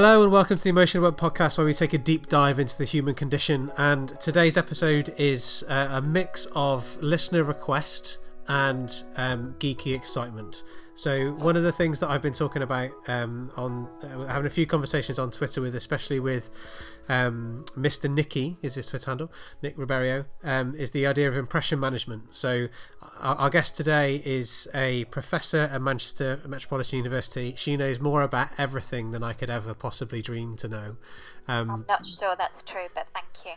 Hello and welcome to the Emotional Web Podcast, where we take a deep dive into the human condition. And today's episode is uh, a mix of listener request and um, geeky excitement. So one of the things that I've been talking about um, on uh, having a few conversations on Twitter with, especially with um, Mr. Nicky, is his Twitter handle, Nick Ribeiro, um, is the idea of impression management. So our, our, guest today is a professor at Manchester Metropolitan University. She knows more about everything than I could ever possibly dream to know. Um, I'm not sure that's true, but thank you.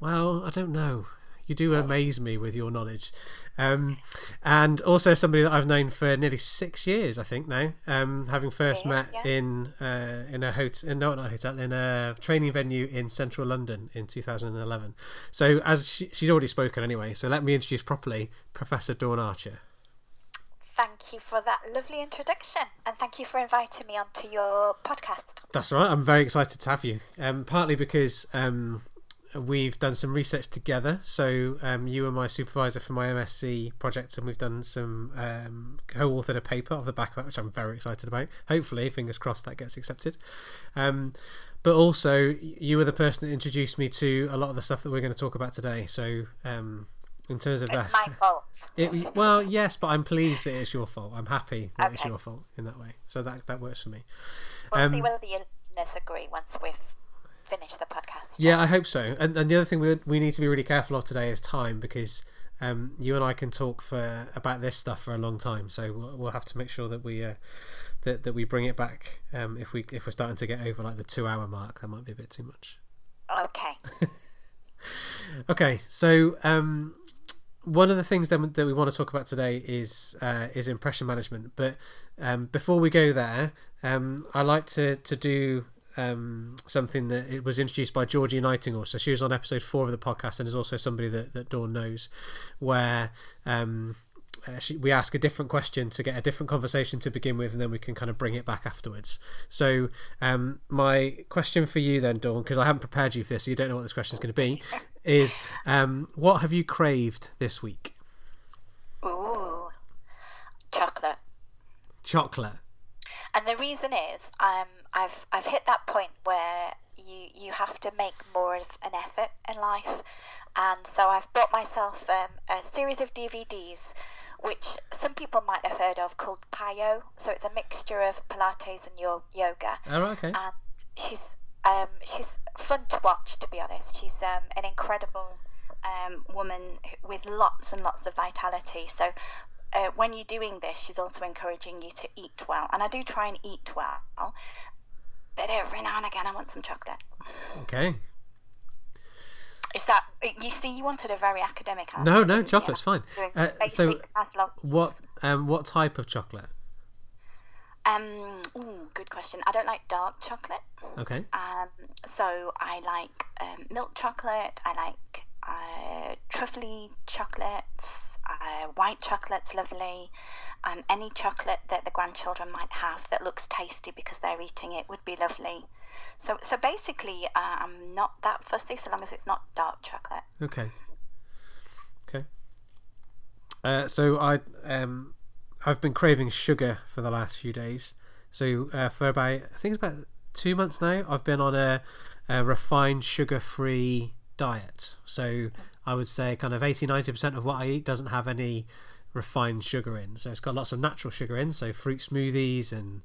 Well, I don't know. You do amaze me with your knowledge. Um, and also somebody that I've known for nearly six years, I think now. Um, having first yeah, met yeah. in uh, in a hotel, no, not a hotel, in a training venue in central London in 2011. So as she, she's already spoken anyway, so let me introduce properly Professor Dawn Archer. Thank you for that lovely introduction, and thank you for inviting me onto your podcast. That's right. I'm very excited to have you. Um, partly because um, we've done some research together. So um, you were my supervisor for my MSc project, and we've done some um, co-authored a paper off the back of that, which I'm very excited about. Hopefully, fingers crossed, that gets accepted. Um, but also, you were the person that introduced me to a lot of the stuff that we're going to talk about today. So um, in terms of it's that, my fault. It, well, yes, but I'm pleased that it's your fault. I'm happy that okay. it's your fault in that way. So that that works for me. We'll see um, whether the listeners agree once we've finish the podcast. Yeah, I hope so. And, and the other thing we we need to be really careful of today is time because um, you and I can talk for about this stuff for a long time. So we'll, we'll have to make sure that we uh, that that we bring it back. Um, if we if we're starting to get over like the two hour mark, that might be a bit too much. Okay. okay. So um, one of the things that, that we want to talk about today is uh, is impression management. But um, before we go there, um, I like to to do um, something that it was introduced by Georgie Nightingale. So she was on episode four of the podcast, and is also somebody that, that Dawn knows, where um, uh, she, we ask a different question to get a different conversation to begin with, and then we can kind of bring it back afterwards. So, um, my question for you then, Dawn, because I haven't prepared you for this, so you don't know what this question is going to be, is um, what have you craved this week? Oh, chocolate. Chocolate. And the reason is, um, I've I've hit that point where you you have to make more of an effort in life, and so I've bought myself um, a series of DVDs, which some people might have heard of called PiYo. So it's a mixture of Pilates and your yoga. Oh, okay. And she's um, she's fun to watch, to be honest. She's um, an incredible um, woman with lots and lots of vitality. So uh, when you're doing this, she's also encouraging you to eat well. And I do try and eat well, but every now and again I want some chocolate. Okay. Is that you see? You wanted a very academic answer. No, no, chocolate's fine. Uh, so, what um, what type of chocolate? Um, ooh, good question. I don't like dark chocolate. Okay. Um, so I like um, milk chocolate. I like uh, truffly chocolates. Uh, white chocolate's lovely and any chocolate that the grandchildren might have that looks tasty because they're eating it would be lovely. So, so basically, uh, I'm not that fussy so long as it's not dark chocolate. Okay. Okay. Uh, so I um, I've been craving sugar for the last few days. So uh, for about I think it's about two months now, I've been on a, a refined sugar-free diet. So I would say kind of 80 90% of what I eat doesn't have any refined sugar in. So it's got lots of natural sugar in, so fruit smoothies and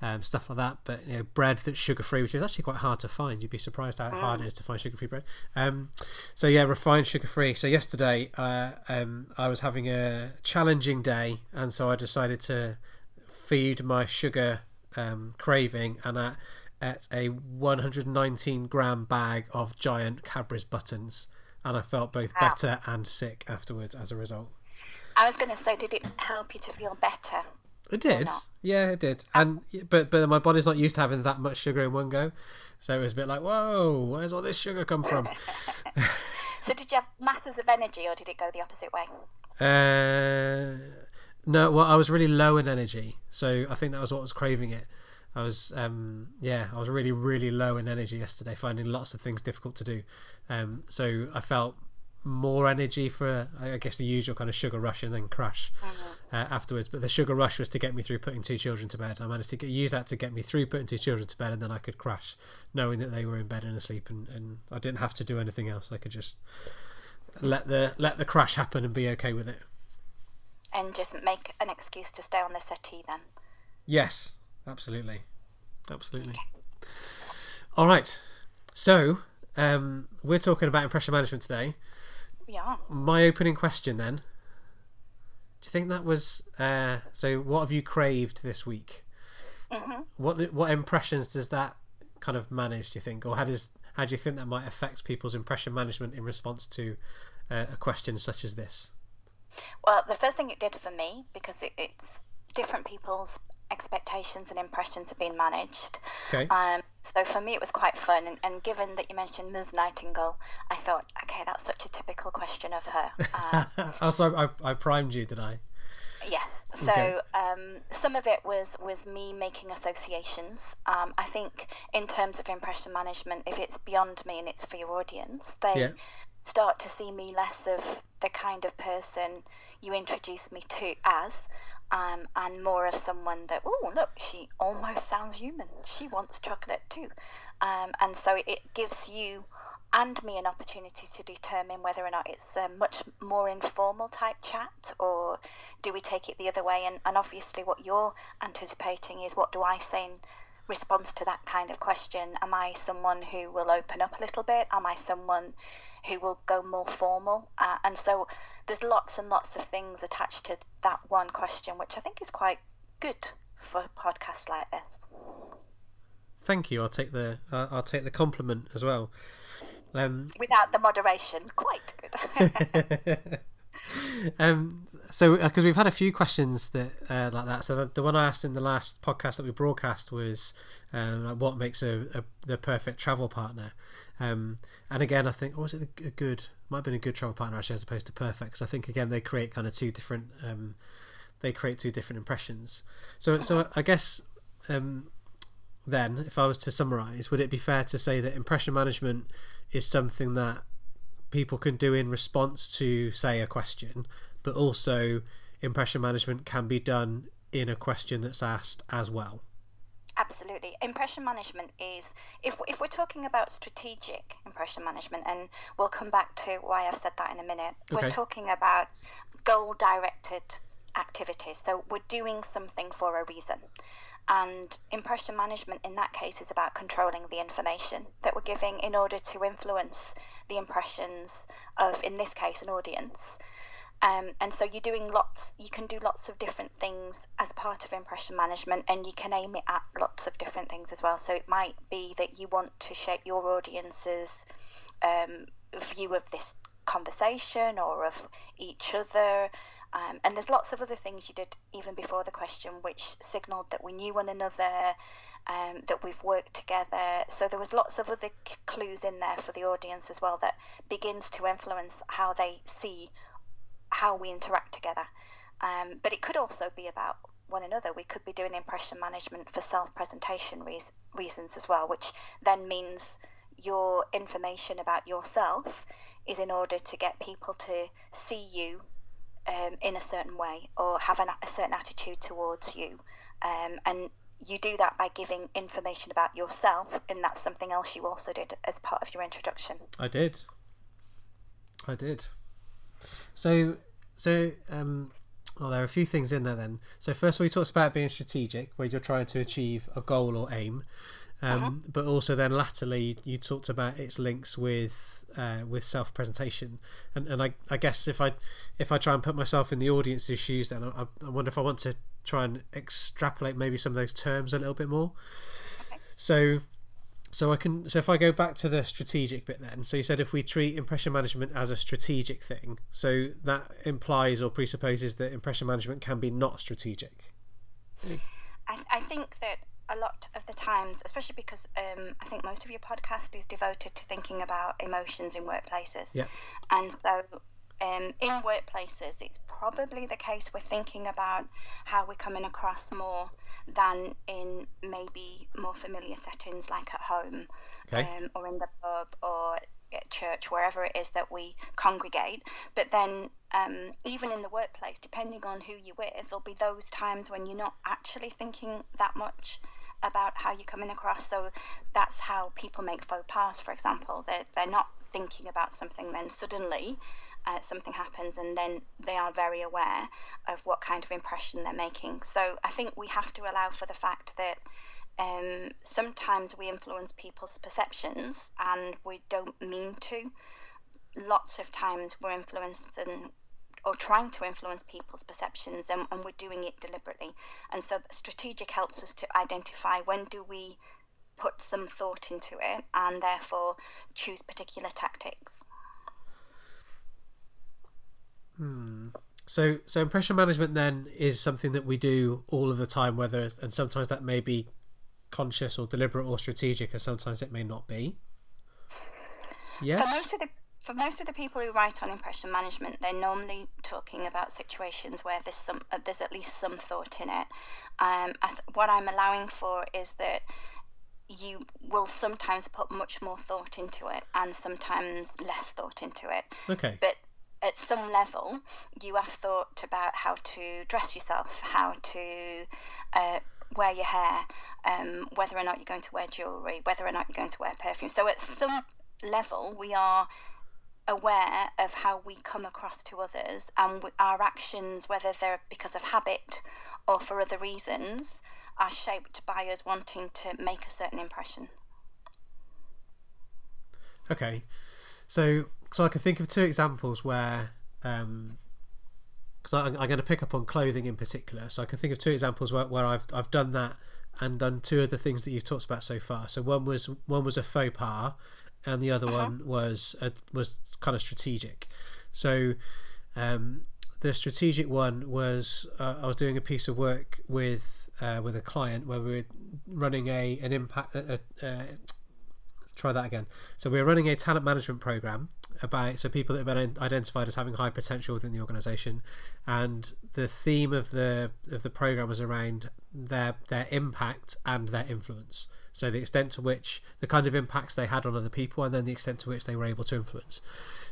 um, stuff like that. But you know, bread that's sugar free, which is actually quite hard to find. You'd be surprised how hard it is to find sugar free bread. Um, so yeah, refined sugar free. So yesterday, uh, um, I was having a challenging day, and so I decided to feed my sugar um, craving, and I a 119 gram bag of giant Cadbury's buttons, and I felt both better and sick afterwards as a result. I was going to say, did it help you to feel better? It did. Yeah, it did. And but but my body's not used to having that much sugar in one go, so it was a bit like, whoa, where's all this sugar come from? so did you have masses of energy, or did it go the opposite way? Uh, no. Well, I was really low in energy, so I think that was what was craving it. I was, um, yeah, I was really, really low in energy yesterday, finding lots of things difficult to do. Um, so I felt more energy for I guess the usual kind of sugar rush and then crash uh, afterwards. But the sugar rush was to get me through putting two children to bed. I managed to get, use that to get me through putting two children to bed, and then I could crash, knowing that they were in bed and asleep, and, and I didn't have to do anything else. I could just let the let the crash happen and be okay with it. And just make an excuse to stay on the settee then. Yes, absolutely, absolutely. All right, so um, we're talking about impression management today. Yeah. My opening question then. Do you think that was uh, so? What have you craved this week? hmm What what impressions does that kind of manage? Do you think, or how does how do you think that might affect people's impression management in response to uh, a question such as this? Well, the first thing it did for me, because it, it's different people's expectations and impressions have been managed. Okay. Um, so for me, it was quite fun. And, and given that you mentioned Ms. Nightingale, I thought, okay, that's such a typical question of her. Um, also, I, I primed you, did I? Yeah. So Okay. um, some of it was was me making associations. Um, I think in terms of impression management, if it's beyond me and it's for your audience, they Yeah. start to see me less of the kind of person you introduce me to as. Um, and more of someone that oh look she almost sounds human. She wants chocolate too. Um, and so it gives you and me an opportunity to determine whether or not it's a much more informal type chat or do we take it the other way? And, and obviously what you're anticipating is what do i say in response to that kind of question? Am i someone who will open up a little bit? Am i someone who will go more formal? Uh, and so there's lots and lots of things attached to that one question which i think is quite good for podcasts like this Thank you. I'll take the uh, I'll take the compliment as well. Um, without the moderation quite good um, so because we've had a few questions that uh, like that. So the, the one I asked in the last podcast that we broadcast was um, like what makes a, a the perfect travel partner. Um, and again, I think was it a good might have been a good travel partner actually as opposed to perfect. 'cause I think again they create kind of two different um, they create two different impressions. So so I guess um, then if I was to summarize, would it be fair to say that impression management is something that people can do in response to say a question but also impression management can be done in a question that's asked as well Absolutely. Impression management is, if, if we're talking about strategic impression management, and we'll come back to why I've said that in a minute, Okay. we're talking about goal directed activities. So we're doing something for a reason. And impression management in that case is about controlling the information that we're giving in order to influence the impressions of, in this case, an audience. Um, and so you're doing lots, you can do lots of different things as part of impression management, and you can aim it at lots of different things as well. So it might be that you want to shape your audience's um, view of this conversation or of each other. Um, and there's lots of other things you did even before the question, which signalled that we knew one another, um, that we've worked together. So there was lots of other clues in there for the audience as well that begins to influence how they see how we interact together. Um, but it could also be about one another. We could be doing impression management for self presentation reas reasons as well, which then means your information about yourself is in order to get people to see you um, in a certain way or have an, a certain attitude towards you. Um, and you do that by giving information about yourself, and that's something else you also did as part of your introduction. i did i did so so um well there are a few things in there then so first of all you talked about being strategic where you're trying to achieve a goal or aim um, but also then latterly you talked about its links with uh, with self presentation and and I, I guess if I if I try and put myself in the audience's shoes then I, I wonder if I want to try and extrapolate maybe some of those terms a little bit more. Okay. so so I can so if I go back to the strategic bit then so you said if we treat impression management as a strategic thing so that implies or presupposes that impression management can be not strategic? I, I think that a lot of the times, especially because um, I think most of your podcast is devoted to thinking about emotions in workplaces. Yeah. And so um, in workplaces, it's probably the case we're thinking about how we're coming across more than in maybe more familiar settings like at home Okay. um, or in the pub or at church, wherever it is that we congregate. But then, um, even in the workplace, depending on who you're with, there'll be those times when you're not actually thinking that much about how you're coming across. So that's how people make faux pas, for example. They're, they're not thinking about something, then suddenly uh, something happens, and then they are very aware of what kind of impression they're making. So I think we have to allow for the fact that um, sometimes we influence people's perceptions and we don't mean to. Lots of times we're influencing or trying to influence people's perceptions and, and we're doing it deliberately. And so strategic helps us to identify when do we put some thought into it and therefore choose particular tactics. Hmm. So, so impression management then is something that we do all of the time, whether and sometimes that may be conscious or deliberate or strategic, and sometimes it may not be. Yes. For most of the for most of the people who write on impression management, they're normally talking about situations where there's some uh, there's at least some thought in it. Um, as, what I'm allowing for is that you will sometimes put much more thought into it and sometimes less thought into it. Okay. But at some level, you have thought about how to dress yourself, how to uh, wear your hair, um, whether or not you're going to wear jewellery, whether or not you're going to wear perfume. So at some level, we are aware of how we come across to others and our actions, whether they're because of habit or for other reasons, are shaped by us wanting to make a certain impression. Okay, so so I can think of two examples where um, because I'm, I'm going to pick up on clothing in particular. So I can think of two examples where, where I've I've done that and done two of the things that you've talked about so far. So one was one was a faux pas, and the other uh-huh. one was a, was kind of strategic. So um, the strategic one was uh, I was doing a piece of work with uh, with a client where we were running a an impact. Try that again. So we were running a talent management program about so people that have been identified as having high potential within the organisation, and the theme of the of the program was around their their impact and their influence. So the extent to which the kind of impacts they had on other people, and then the extent to which they were able to influence.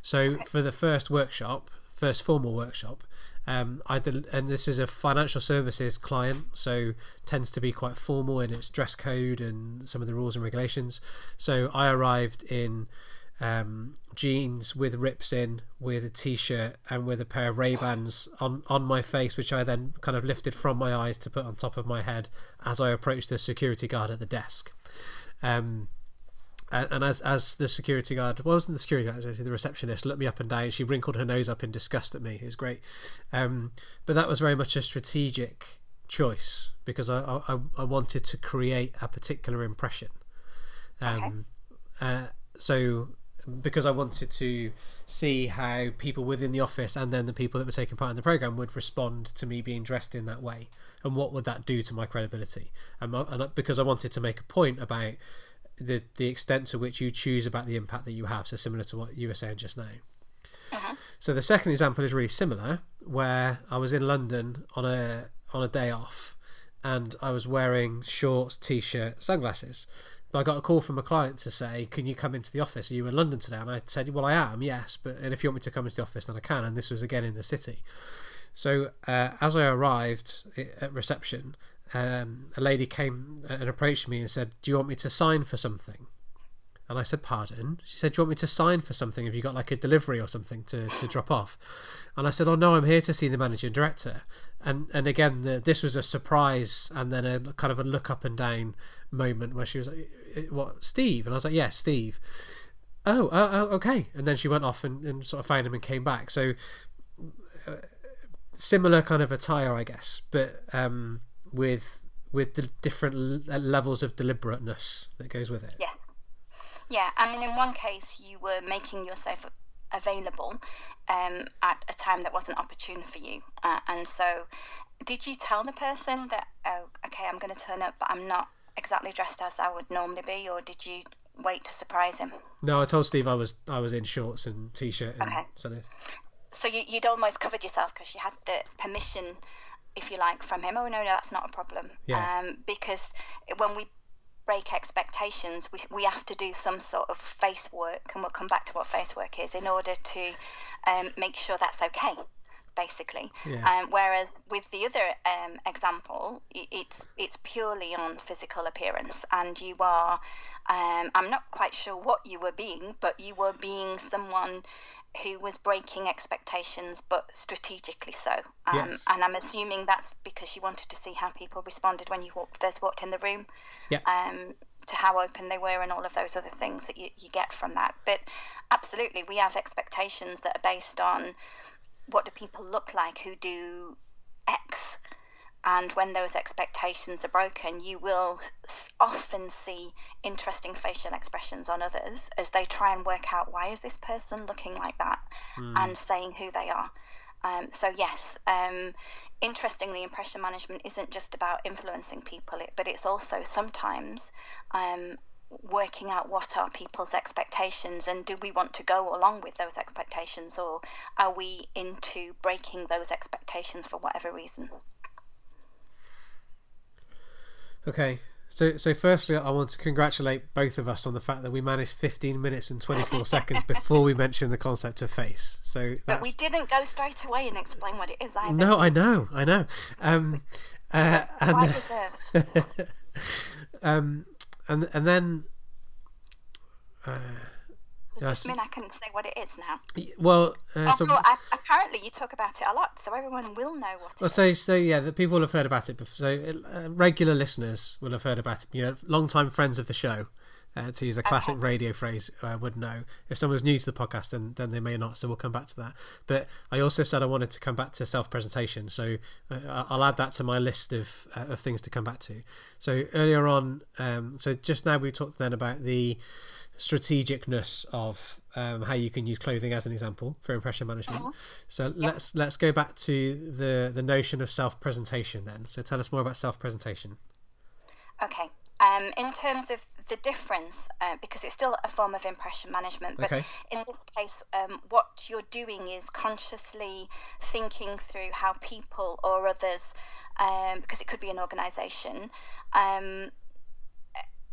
So for the first workshop, first formal workshop, um, I did, and this is a financial services client, so tends to be quite formal in its dress code and some of the rules and regulations. So I arrived in um, jeans with rips in, with a t-shirt, and with a pair of Ray Bans on on my face, which I then kind of lifted from my eyes to put on top of my head as I approached the security guard at the desk. Um, and, and as as the security guard, well, wasn't the security guard, actually the receptionist looked me up and down. She wrinkled her nose up in disgust at me. It was great, um, but that was very much a strategic choice because I I, I wanted to create a particular impression. Um, okay. uh, so because I wanted to see how people within the office and then the people that were taking part in the program would respond to me being dressed in that way, and what would that do to my credibility? And, and because I wanted to make a point about the the extent to which you choose about the impact that you have. So similar to what you were saying just now. Uh-huh. So the second example is really similar, where I was in London on a on a day off, and I was wearing shorts, t-shirt, sunglasses but I got a call from a client to say, "Can you come into the office? Are you in London today?" And I said, "Well, I am, yes, but and if you want me to come into the office, then I can." And this was again in the city. So uh, as I arrived at reception, um, a lady came and approached me and said, "Do you want me to sign for something?" And I said, Pardon? She said, Do you want me to sign for something? Have you got like a delivery or something to, to drop off? And I said, Oh, no, I'm here to see the managing director. And and again, the, this was a surprise and then a kind of a look up and down moment where she was like, What, Steve? And I was like, Yes, yeah, Steve. Oh, uh, uh, okay. And then she went off and, and sort of found him and came back. So uh, similar kind of attire, I guess, but um, with with the different levels of deliberateness that goes with it. Yeah. Yeah, I mean, in one case, you were making yourself available um, at a time that wasn't opportune for you. Uh, and so, did you tell the person that, oh, okay, I'm going to turn up, but I'm not exactly dressed as I would normally be, or did you wait to surprise him? No, I told Steve I was I was in shorts and t-shirt and okay. something. So you, you'd almost covered yourself because you had the permission, if you like, from him. Oh no, no, that's not a problem. Yeah. Um, because when we break expectations, we, we have to do some sort of face work, and we'll come back to what face work is in order to um, make sure that's okay, basically. Yeah. Um, whereas with the other um, example, it's it's purely on physical appearance, and you are. Um, I'm not quite sure what you were being, but you were being someone who was breaking expectations, but strategically so. Um, Yes. And I'm assuming that's because you wanted to see how people responded when you walked, first walked in the room, Yeah. um, to how open they were, and all of those other things that you, you get from that. But absolutely, we have expectations that are based on what do people look like who do X. And when those expectations are broken, you will often see interesting facial expressions on others as they try and work out why is this person looking like that and saying who they are. Um, so yes, um, interestingly, impression management isn't just about influencing people, it, but it's also sometimes um, working out what are people's expectations and do we want to go along with those expectations or are we into breaking those expectations for whatever reason. Okay. So, so firstly, I want to congratulate both of us on the fact that we managed 15 minutes and 24 seconds before we mentioned the concept of face. So But we didn't go straight away and explain what it is either. no, I know, I know. Um, uh, and um, and and then, uh, Does this mean I can say what it is now? well, uh, so Also, I, apparently you talk about it a lot, so everyone will know what it Well, so so yeah, the people have heard about it. Before, so uh, regular listeners will have heard about it. You know, long-time friends of the show, uh, to use a classic radio phrase, uh, would know. If someone's new to the podcast, then then they may not. So we'll come back to that. But I also said I wanted to come back to self-presentation, so uh, I'll add that to my list of uh, of things to come back to. So earlier on, um, so just now we talked then about the strategicness of um, how you can use clothing as an example for impression management. So let's let's go back to the the notion of self presentation then. So tell us more about self presentation. Okay. Um, in terms of the difference, uh, because it's still a form of impression management, but Okay. in this case, um, what you're doing is consciously thinking through how people or others, um, because it could be an organisation, um,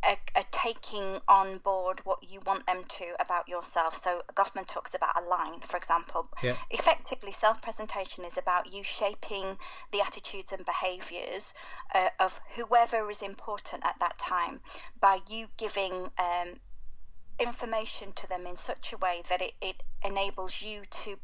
are, are taking on board what you want them to about yourself. So Goffman talks about a line, for example. Yeah. Effectively, self-presentation is about you shaping the attitudes and behaviours uh, of whoever is important at that time by you giving um, information to them in such a way that it, it enables you to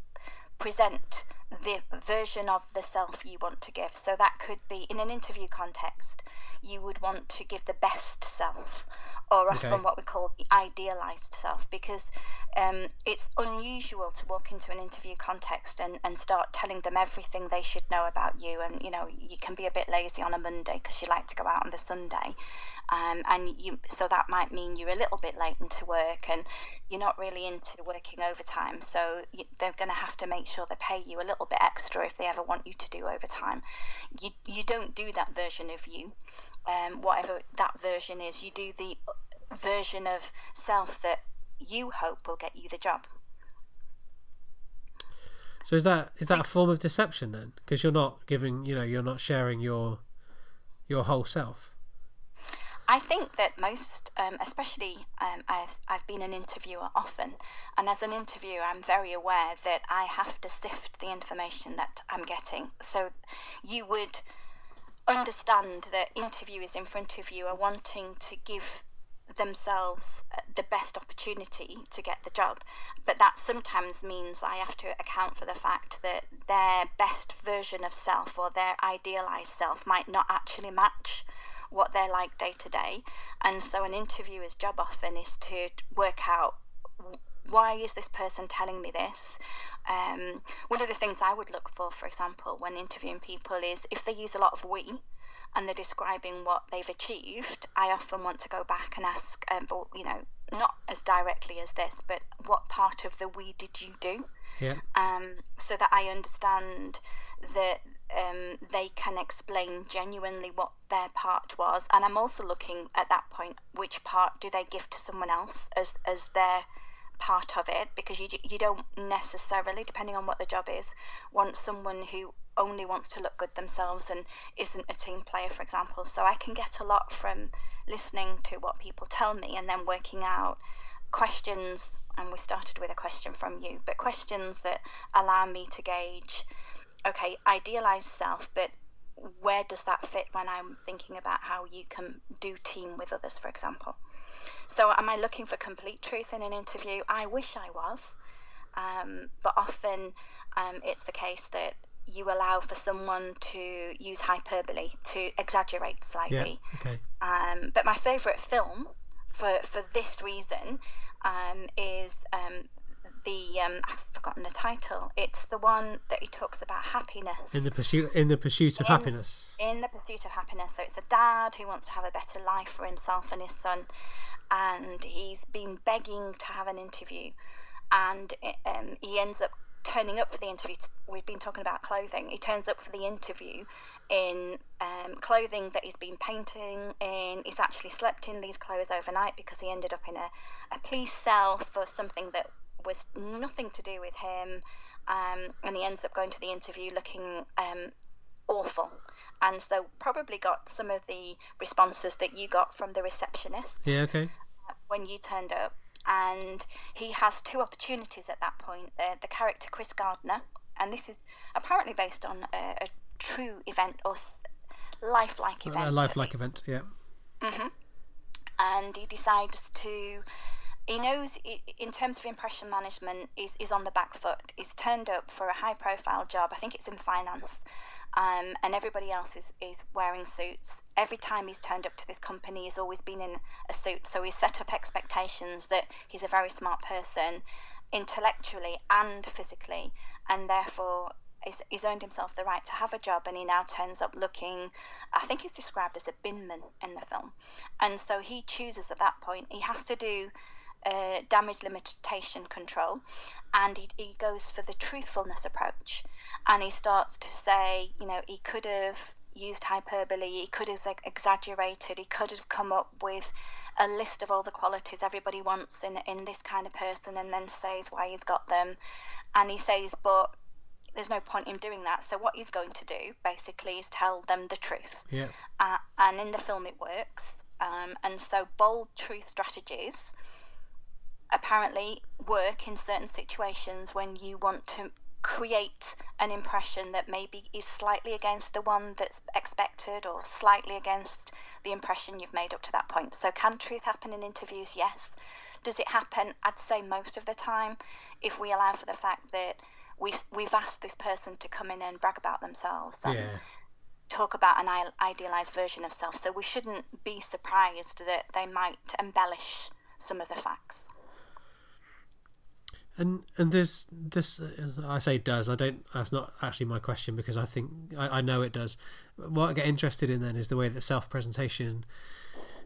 present the version of the self you want to give. So that could be in an interview context, you would want to give the best self, or often Okay. what we call the idealized self, because um, it's unusual to walk into an interview context and, and start telling them everything they should know about you. And you know, you can be a bit lazy on a Monday because you like to go out on the Sunday. Um, and you, so that might mean you're a little bit late into work and you're not really into working overtime. So you, they're going to have to make sure they pay you a little bit extra if they ever want you to do overtime. You, you don't do that version of you, um, whatever that version is. You do the version of self that you hope will get you the job. So is that is that a form of deception then? Because you're not giving, you know, you're not sharing your your whole self. I think that most, um, especially um, I've, I've been an interviewer often, and as an interviewer, I'm very aware that I have to sift the information that I'm getting. So you would understand that interviewers in front of you are wanting to give themselves uh, the best opportunity to get the job but that sometimes means i have to account for the fact that their best version of self or their idealized self might not actually match what they're like day to day and so an interviewer's job often is to work out why is this person telling me this? Um, one of the things I would look for, for example, when interviewing people is if they use a lot of we and they're describing what they've achieved, I often want to go back and ask, um, you know, not as directly as this, but what part of the we did you do? Yeah. um, so that I understand that um, they can explain genuinely what their part was. And I'm also looking at that point, which part do they give to someone else as, as their part of it because you you don't necessarily, depending on what the job is, want someone who only wants to look good themselves and isn't a team player, for example. So I can get a lot from listening to what people tell me and then working out questions. And we started with a question from you, but questions that allow me to gauge, okay, idealized self, but where does that fit when I'm thinking about how you can do team with others, for example? So, am I looking for complete truth in an interview? I wish I was, um, but often um, it's the case that you allow for someone to use hyperbole, to exaggerate slightly. Yeah, okay. Um, but my favourite film for for this reason um, is um, the um, I've forgotten the title. It's the one that he talks about happiness. In the pursuit in the pursuit of In- happiness. In the pursuit of happiness. So it's a dad who wants to have a better life for himself and his son, and he's been begging to have an interview, and um, he ends up turning up for the interview. We've been talking about clothing. He turns up for the interview in um, clothing that he's been painting in. He's actually slept in these clothes overnight because he ended up in a, a police cell for something that was nothing to do with him. Um, and he ends up going to the interview looking um, awful. And so, probably got some of the responses that you got from the receptionist Yeah, okay. when you turned up. And he has two opportunities at that point. The, the character Chris Gardner, and this is apparently based on a, a true event or lifelike event. A lifelike event, yeah. hmm And he decides to. He knows, in terms of impression management, is is on the back foot. He's turned up for a high profile job. I think it's in finance. Um, and everybody else is, is wearing suits. Every time he's turned up to this company, he's always been in a suit. So he's set up expectations that he's a very smart person, intellectually and physically, and therefore he's, he's earned himself the right to have a job. And he now turns up looking, I think he's described as a binman in the film. And so he chooses at that point, he has to do uh, damage limitation control and he, he goes for the truthfulness approach. And he starts to say you know he could have used hyperbole he could have exaggerated he could have come up with a list of all the qualities everybody wants in in this kind of person and then says why he's got them. And he says but there's no point in doing that. So what he's going to do basically is tell them the truth. Yeah. uh, and in the film it works. Um, and so bold truth strategies apparently work in certain situations when you want to create an impression that maybe is slightly against the one that's expected or slightly against the impression you've made up to that point. So, can truth happen in interviews? Yes. Does it happen? I'd say most of the time, if we allow for the fact that we, we've asked this person to come in and brag about themselves and Yeah. talk about an idealized version of self. So, we shouldn't be surprised that they might embellish some of the facts. And and there's this I say does I don't that's not actually my question because I think I, I know it does. What I get interested in then is the way that self presentation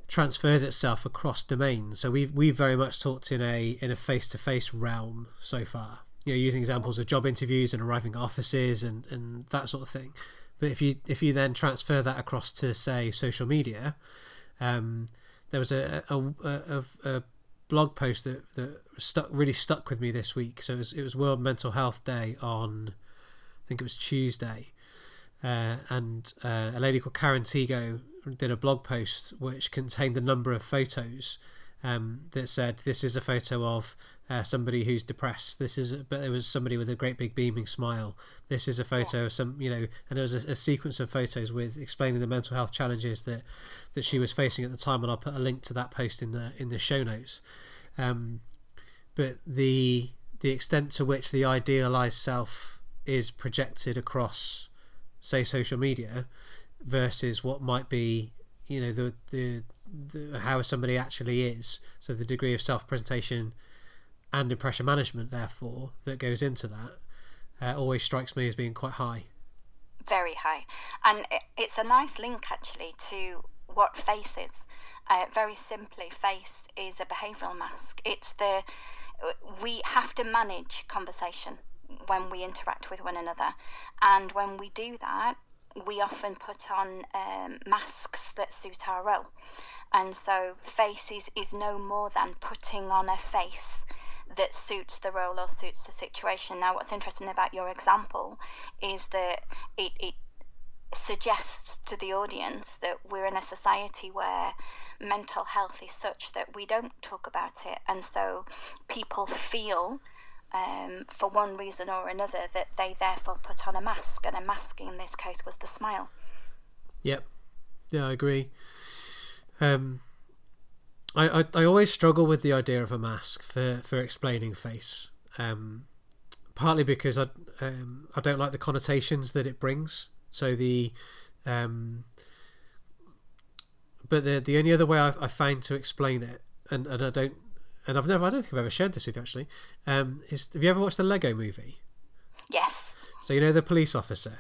transfers itself across domains. So we've we've very much talked in a in a face to face realm so far. You know, using examples of job interviews and arriving at offices and, and that sort of thing. But if you if you then transfer that across to say social media, um, there was a a, a, a, a blog post that, that stuck really stuck with me this week. So it was, it was World Mental Health Day on, I think it was Tuesday, uh, and uh, a lady called Karen Tigo did a blog post which contained a number of photos um, that said this is a photo of uh, somebody who's depressed. This is, but it was somebody with a great big beaming smile. This is a photo of some, you know, and there was a, a sequence of photos with explaining the mental health challenges that that she was facing at the time, and I'll put a link to that post in the in the show notes. Um, but the the extent to which the idealized self is projected across, say, social media, versus what might be, you know, the the, the how somebody actually is. So the degree of self presentation and impression management, therefore, that goes into that, uh, always strikes me as being quite high. very high. And it, it's a nice link actually to what face is. Uh, very simply, face is a behavioural mask. It's the we have to manage conversation when we interact with one another, and when we do that, we often put on um, masks that suit our role. And so, face is, is no more than putting on a face that suits the role or suits the situation. Now, what's interesting about your example is that it, it suggests to the audience that we're in a society where mental health is such that we don't talk about it, and so people feel. Um, for one reason or another, that they therefore put on a mask, and a mask in this case was the smile. Yep. Yeah, I agree. Um, I, I, I always struggle with the idea of a mask for, for explaining face. Um, partly because I um, I don't like the connotations that it brings. So the um, but the the only other way I've, I find to explain it, and, and I don't, and I've never I don't think I've ever shared this with you actually. Um, is have you ever watched the Lego Movie? Yes. So you know the police officer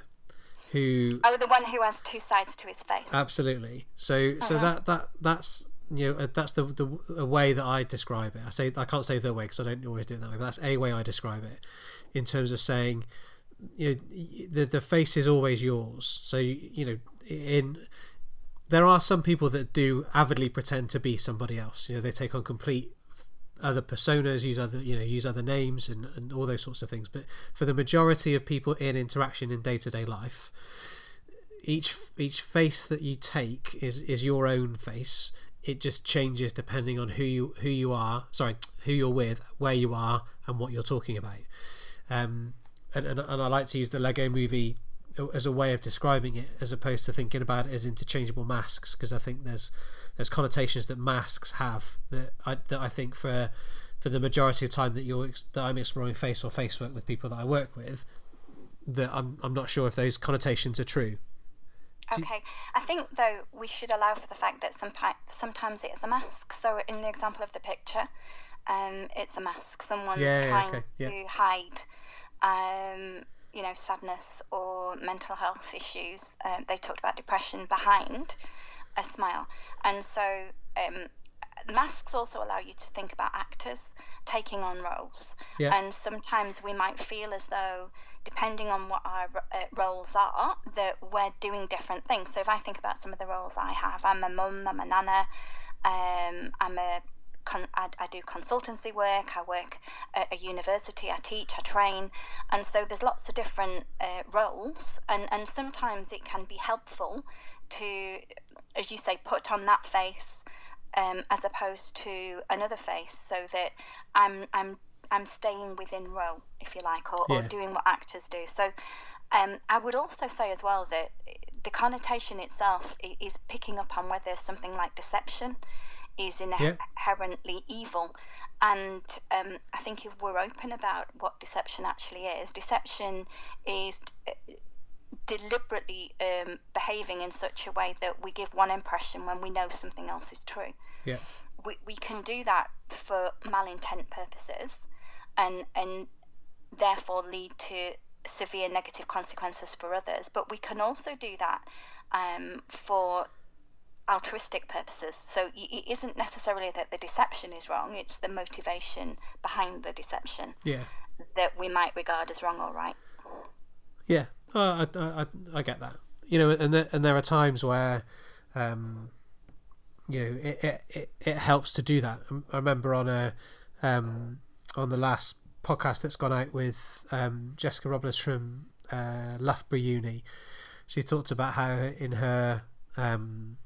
who oh the one who has two sides to his face absolutely so so uh-huh. that that that's you know uh, that's the the way that I describe it. I say I can't say the way because I don't always do it that way, but that's a way I describe it in terms of saying you know, the the face is always yours. So you, you know in there are some people that do avidly pretend to be somebody else. You know they take on complete other personas, use other you know use other names and, and all those sorts of things. But for the majority of people in interaction in day to day life, each each face that you take is is your own face. It just changes depending on who you who you are. Sorry, who you're with, where you are, and what you're talking about. Um, and, and and I like to use the Lego Movie as a way of describing it, as opposed to thinking about it as interchangeable masks, because I think there's there's connotations that masks have that I that I think for for the majority of time that you're that I'm exploring face or face work with people that I work with, that I'm I'm not sure if those connotations are true. Okay, I think though we should allow for the fact that sometimes sometimes it is a mask. So in the example of the picture, um, it's a mask. Someone's yeah, trying okay. yeah. to hide, um, you know, sadness or mental health issues. Uh, they talked about depression behind a smile. And so um, masks also allow you to think about actors taking on roles. Yeah. And sometimes we might feel as though, depending on what our uh, roles are, that we're doing different things. So if I think about some of the roles I have, I'm a mum, I'm a nana, um, I'm a Con- I, I, do consultancy work, I work at a university, I teach, I train, and so there's lots of different uh, roles, and, and sometimes it can be helpful to as you say, put on that face um, as opposed to another face, so that I'm I'm I'm staying within role, if you like, or, yeah. or doing what actors do. So um, I would also say as well that the connotation itself is picking up on whether something like deception is inherently yeah. evil. And um, I think if we're open about what deception actually is, deception is deliberately um, behaving in such a way that we give one impression when we know something else is true. Yeah. We, we can do that for malintent purposes and and therefore lead to severe negative consequences for others. But we can also do that um, for altruistic purposes. So it isn't necessarily that the deception is wrong, it's the motivation behind the deception yeah. that we might regard as wrong or right. Yeah, I, I, I get that. You know, and there, and there are times where, um, you know, it, it, it, it helps to do that. I remember on a, um, on the last podcast that's gone out with um, Jessica Robles from uh, Loughborough Uni, she talked about how in her um,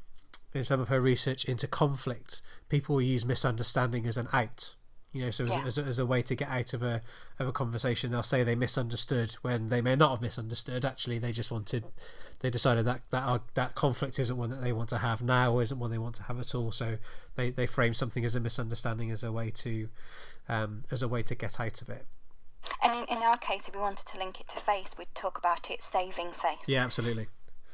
in some of her research into conflict, people use misunderstanding as an out. You know, so yeah. as, as, as, a way to get out of a of a conversation, they'll say they misunderstood when they may not have misunderstood. Actually, they just wanted, they decided that that that conflict isn't one that they want to have now, or isn't one they want to have at all. So they, they frame something as a misunderstanding as a way to, um, as a way to get out of it. And in, in our case, if we wanted to link it to face, we'd talk about it saving face. Yeah, absolutely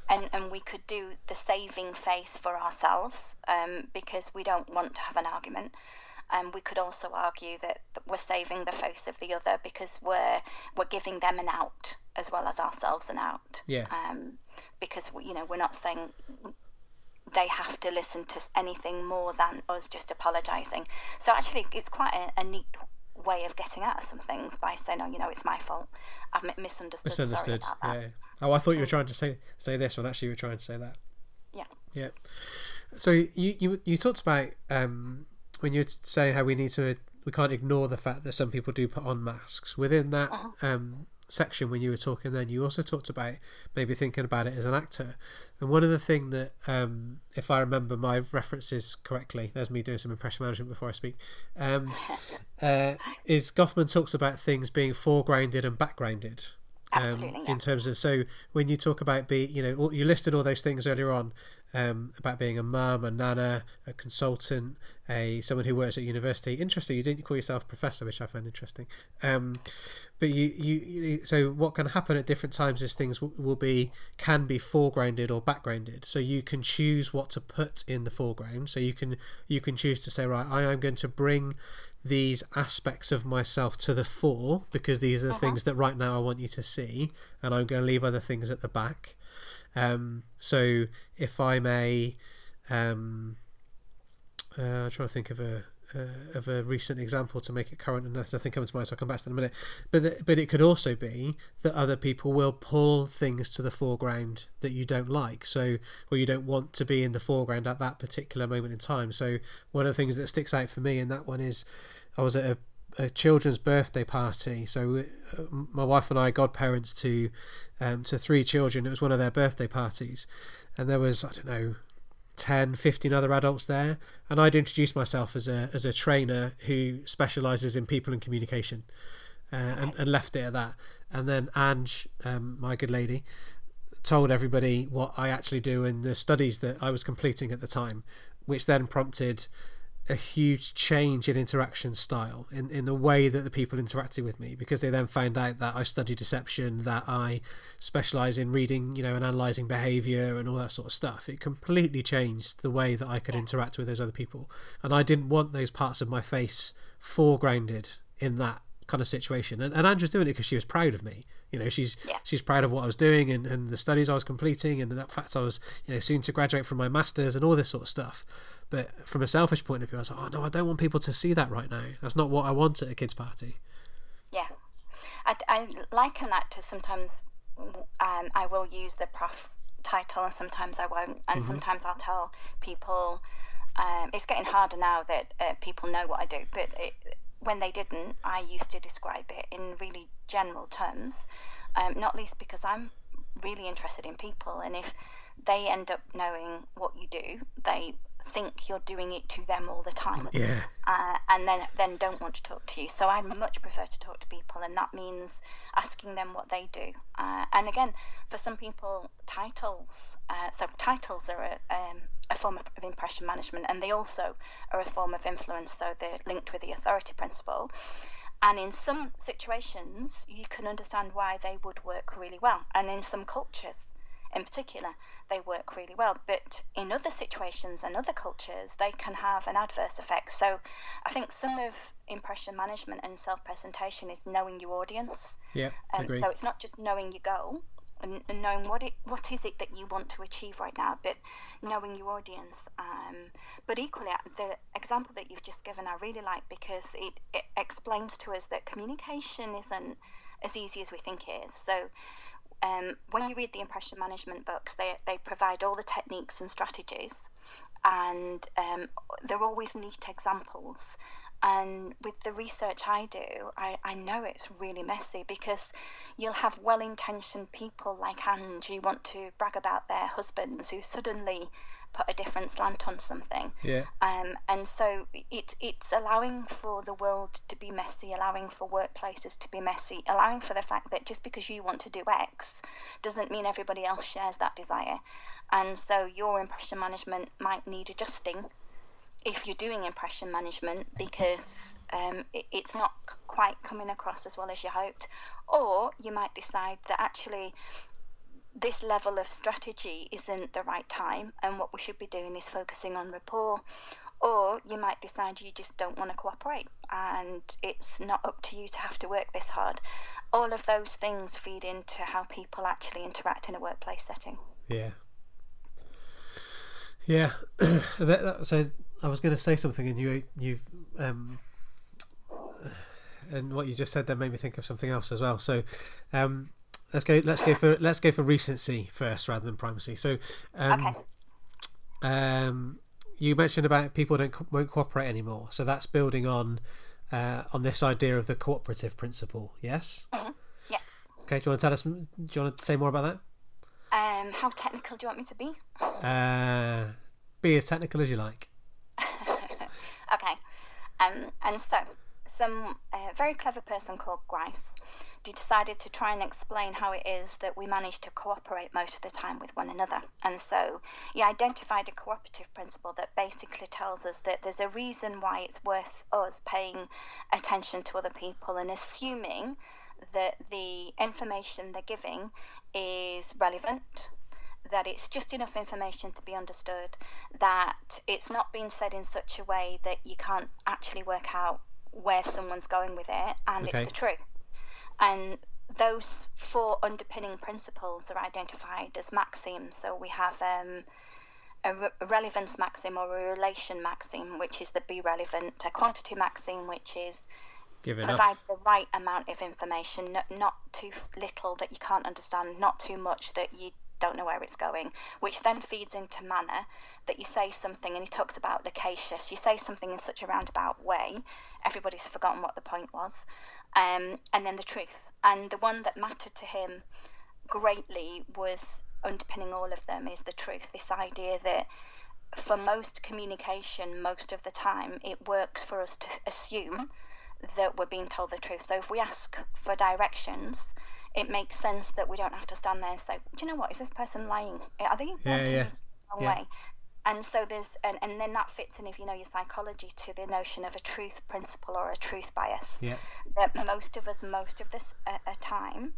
and, and we could do the saving face for ourselves um, because we don't want to have an argument. And um, we could also argue that we're saving the face of the other because we're we're giving them an out as well as ourselves an out. Yeah. Um, because you know we're not saying they have to listen to anything more than us just apologising. So actually, it's quite a, a, neat way of getting at some things by saying, "Oh, you know, it's my fault. I've misunderstood." Misunderstood. Yeah. Oh, I thought you were trying to say say this one. Actually, you were trying to say that. Yeah. Yeah. So you you you talked about um, when you say how we need to we can't ignore the fact that some people do put on masks. Within that Uh-huh. um, section, when you were talking, then you also talked about maybe thinking about it as an actor. And one of the thing that, um, if I remember my references correctly, there's me doing some impression management before I speak. Um, uh, is Goffman talks about things being foregrounded and backgrounded. Um, yeah. in terms of so when you talk about be you know all, you listed all those things earlier on um, about being a mum, a nana, a consultant, a someone who works at university. Interesting, you didn't call yourself professor, which I found interesting. Um, but you, you, you, so what can happen at different times is things will, will be can be foregrounded or backgrounded. So you can choose what to put in the foreground. So you can you can choose to say right, I am going to bring these aspects of myself to the fore because these are the things that right now I want you to see, and I'm going to leave other things at the back. Um, so if I'm a, um, uh, I'm trying to think of a uh, of a recent example to make it current, and that's nothing comes to mind, so I'll come back to that in a minute. But the, but it could also be that other people will pull things to the foreground that you don't like, so or you don't want to be in the foreground at that particular moment in time. So one of the things that sticks out for me in that one is I was at a a children's birthday party. So uh, my wife and I are godparents to um, to three children. It was one of their birthday parties, and there was I don't know 10, 15 other adults there, and I'd introduce myself as a as a trainer who specialises in people and communication, uh, and, and left it at that. And then Ange, um, my good lady, told everybody what I actually do and the studies that I was completing at the time, which then prompted a huge change in interaction style in, in the way that the people interacted with me because they then found out that I study deception, that I specialize in reading, you know, and analyzing behavior and all that sort of stuff. It completely changed the way that I could interact with those other people. And I didn't want those parts of my face foregrounded in that kind of situation. And, and Ange's doing it because she was proud of me. You know, she's Yeah. she's proud of what I was doing and, and the studies I was completing and the fact I was, you know, soon to graduate from my masters and all this sort of stuff. But from a selfish point of view, I was like, oh no, I don't want people to see that right now. That's not what I want at a kids' party. Yeah, I, I liken that to sometimes um, I will use the prof title and sometimes I won't, and sometimes I'll tell people. Um, it's getting harder now that uh, people know what I do, but it, when they didn't, I used to describe it in really general terms, um, not least because I'm really interested in people, and if they end up knowing what you do, they think you're doing it to them all the time Yeah. uh, and then then don't want to talk to you. So I much prefer to talk to people, and that means asking them what they do. Uh, and again, for some people, titles. Uh, so titles are a, um, a form of, of impression management, and they also are a form of influence. So they're linked with the authority principle. And in some situations, you can understand why they would work really well, and in some cultures in particular, they work really well. But in other situations and other cultures, they can have an adverse effect. So I think some of impression management and self presentation is knowing your audience. Yeah, Um, agree. so it's not just knowing your goal and, and knowing what it what is it that you want to achieve right now, but knowing your audience. Um, but equally, uh, the example that you've just given, I really like because it, it explains to us that communication isn't as easy as we think it is. So um, when you read the impression management books, they, they provide all the techniques and strategies, and um, they're always neat examples. And with the research I do, I, I know it's really messy because you'll have well intentioned people like Ange who want to brag about their husbands who suddenly put a different slant on something. Yeah. Um, and so it, it's allowing for the world to be messy, allowing for workplaces to be messy, allowing for the fact that just because you want to do X doesn't mean everybody else shares that desire. And so your impression management might need adjusting if you're doing impression management because um, it, it's not quite coming across as well as you hoped. Or you might decide that actually this level of strategy isn't the right time and what we should be doing is focusing on rapport or you might decide you just don't want to cooperate and it's not up to you to have to work this hard all of those things feed into how people actually interact in a workplace setting Yeah. Yeah. so I was going to say something, and you you've um, and what you just said there made me think of something else as well. So, um, let's go. Let's go for let's go for recency first rather than primacy. So, um, Okay. um, you mentioned about people don't co- won't cooperate anymore. So that's building on uh, on this idea of the cooperative principle. Yes. Mm-hmm. Yeah. Okay. Do you want to tell us? Do you want to say more about that? Um, how technical do you want me to be? Uh, be as technical as you like. okay. Um, and so, some uh, very clever person called Grice decided to try and explain how it is that we manage to cooperate most of the time with one another. And so he identified a cooperative principle that basically tells us that there's a reason why it's worth us paying attention to other people and assuming that the information they're giving is relevant, that it's just enough information to be understood, that it's not being said in such a way that you can't actually work out where someone's going with it, and Okay. it's the truth. And those four underpinning principles are identified as maxims. So we have um, a, re- a relevance maxim or a relation maxim, which is the be relevant, a quantity maxim, which is Give provide enough. the right amount of information, not, not too little that you can't understand, not too much that you don't know where it's going, which then feeds into manner that you say something, and he talks about loquacious, you say something in such a roundabout way, everybody's forgotten what the point was, um, and then the truth. And the one that mattered to him greatly was underpinning all of them is the truth, this idea that for most communication, most of the time, it works for us to assume that we're being told the truth. So if we ask for directions, it makes sense that we don't have to stand there and say, "Do you know what? Is this person lying? Are they Yeah, wanting yeah, the wrong yeah. way?" And so there's, and, and then that fits in if you know your psychology to the notion of a truth principle or a truth bias. Yeah. That most of us, most of this uh, uh, time,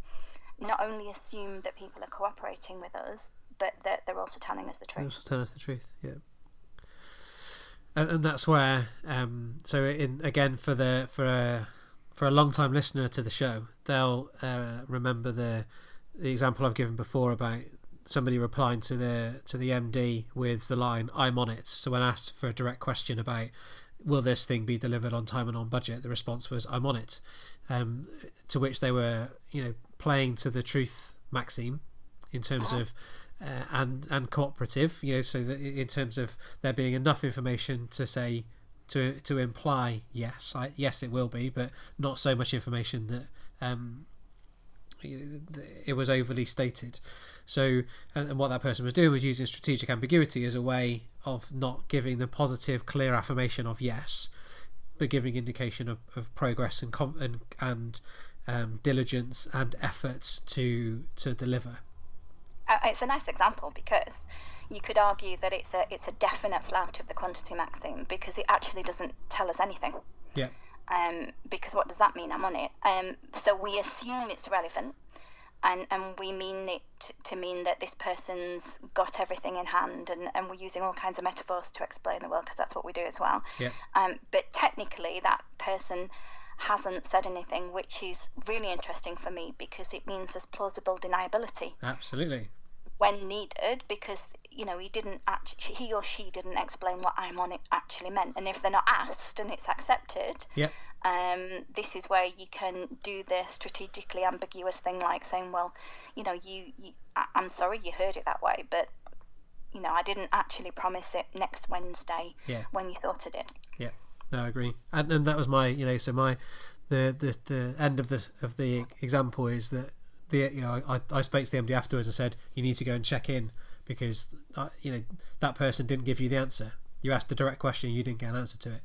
not only assume that people are cooperating with us, but that they're also telling us the They truth. also tell us the truth. Yeah. And, and that's where, um, so in again for the for a for a long time listener to the show, they'll uh, remember the the example I've given before about somebody replying to the to the MD with the line "I'm on it." So when asked for a direct question about will this thing be delivered on time and on budget, the response was "I'm on it," um, to which they were you know playing to the truth maxim in terms of uh, and and cooperative you know so that in terms of there being enough information to say to to imply yes I, yes it will be but not so much information that um it was overly stated so and and what that person was doing was using strategic ambiguity as a way of not giving the positive clear affirmation of yes but giving indication of, of progress and and, and um, diligence and effort to to deliver Uh, it's a nice example because you could argue that it's a it's a definite flout of the quantity maxim because it actually doesn't tell us anything. yeah Um, because what does that mean? I'm on it. Um, so we assume it's relevant, and and we mean it to mean that this person's got everything in hand, and, and we're using all kinds of metaphors to explain the world because that's what we do as well. yeah Um, but technically, that person hasn't said anything, which is really interesting for me because it means there's plausible deniability absolutely when needed because you know he didn't actually he or she didn't explain what I'm on it actually meant and if they're not asked and it's accepted Yep. Um, this is where you can do the strategically ambiguous thing like saying well you know you, you I- I'm sorry you heard it that way but you know I didn't actually promise it next Wednesday Yeah. when you thought I did Yeah, no, I agree. And, and that was my, you know, so my, the, the the end of the of the example is that the you know I, I spoke to the MD afterwards and said you need to go and check in because uh, you know that person didn't give you the answer. You asked a direct question, you didn't get an answer to it.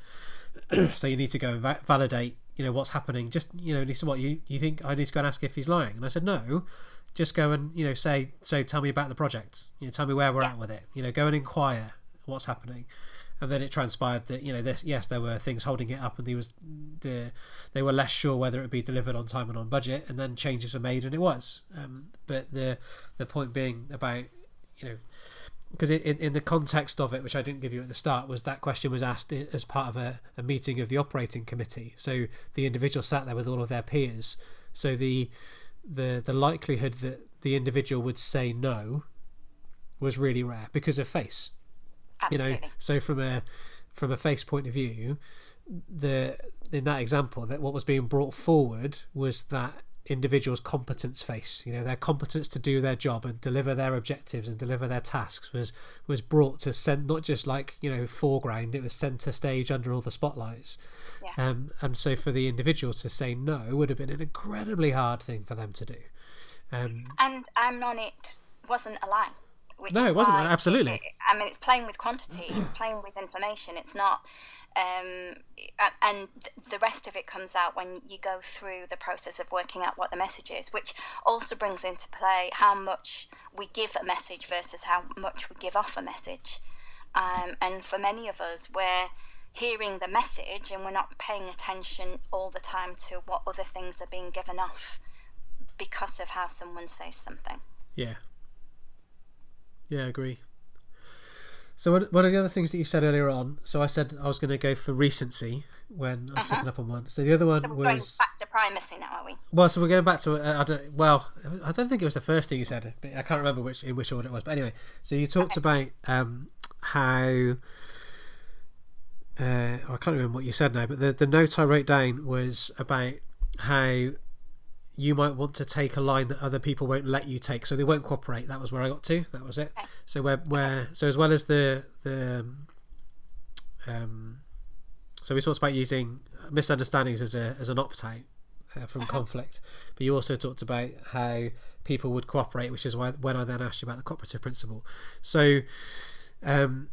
so you need to go va- validate, you know, what's happening. Just you know, Lisa, what you you think I need to go and ask if he's lying? And I said no. Just go and you know say so. Tell me about the project. You know, tell me where we're at with it. You know, go and inquire what's happening and then it transpired that you know this yes there were things holding it up and there was the they were less sure whether it would be delivered on time and on budget and then changes were made and it was um, but the the point being about you know because in, in the context of it which I didn't give you at the start was that question was asked as part of a, a meeting of the operating committee. So the individual sat there with all of their peers. So the the the likelihood that the individual would say no was really rare because of face. Absolutely. you know so from a from a face point of view the in that example that what was being brought forward was that individual's competence face. You know, their competence to do their job and deliver their objectives and deliver their tasks was was brought to cent not just like you know foreground. It was centre stage under all the spotlights. Yeah. Um, and so for the individual to say no would have been an incredibly hard thing for them to do. Um, And I'm on it wasn't a lie. Which No, it wasn't, absolutely. I mean, it's playing with quantity. It's playing with information. It's not. Um, and the rest of it comes out when you go through the process of working out what the message is, which also brings into play how much we give a message versus how much we give off a message. Um, and for many of us, we're hearing the message and we're not paying attention all the time to what other things are being given off because of how someone says something. Yeah. Yeah, I agree. So one, one of the other things that you said earlier on, so I said I was going to go for recency when I was picking up on one. So the other one So we're going was back to primacy now, are we? well, so we're going back to uh, I don't well, I don't think it was the first thing you said. But I can't remember which in which order it was. But anyway, so you talked about um, how uh, I can't remember what you said now, but the the note I wrote down was about how you might want to take a line that other people won't let you take, so they won't cooperate. That was where I got to. That was it. So where where so as well as the the um, so we talked about using misunderstandings as a as an opt out uh, from conflict, but you also talked about how people would cooperate, which is why when I then asked you about the cooperative principle. So um,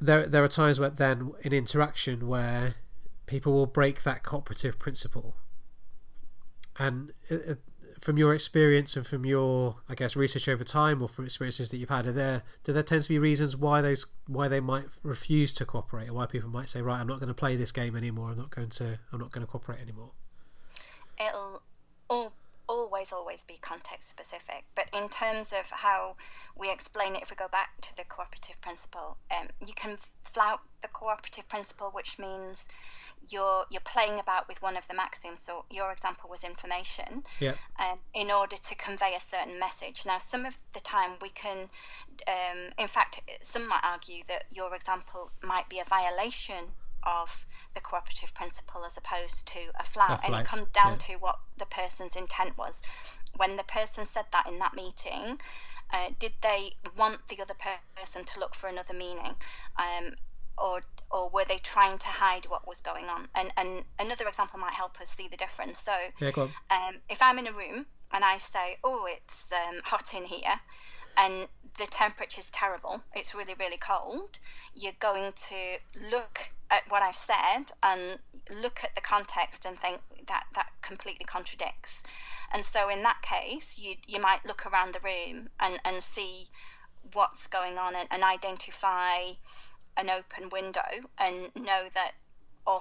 there there are times where then in interaction where people will break that cooperative principle, and uh, uh, from your experience and from your I guess research over time or from experiences that you've had, are there do there tend to be reasons why those why they might refuse to cooperate, or why people might say, right, I'm not going to play this game anymore. I'm not going to I'm not going to cooperate anymore. It'll all, always, always be context specific. But in terms of how we explain it, if we go back to the cooperative principle, um, you can flout the cooperative principle, which means you're you're playing about with one of the maxims. So your example was information. Yeah. um, in order to convey a certain message. Now, some of the time we can, um, in fact, some might argue that your example might be a violation of the cooperative principle as opposed to a flout, A and it comes down yeah. to what the person's intent was. When the person said that in that meeting, uh, did they want the other person to look for another meaning? Um, or, or were they trying to hide what was going on? And, and another example might help us see the difference. So, Yeah, um, if I'm in a room and I say, "Oh, it's um, hot in here," and the temperature is terrible, it's really, really cold, you're going to look at what I've said and look at the context and think that that completely contradicts. And so, in that case, you you might look around the room and, and see what's going on and, and identify an open window and know that or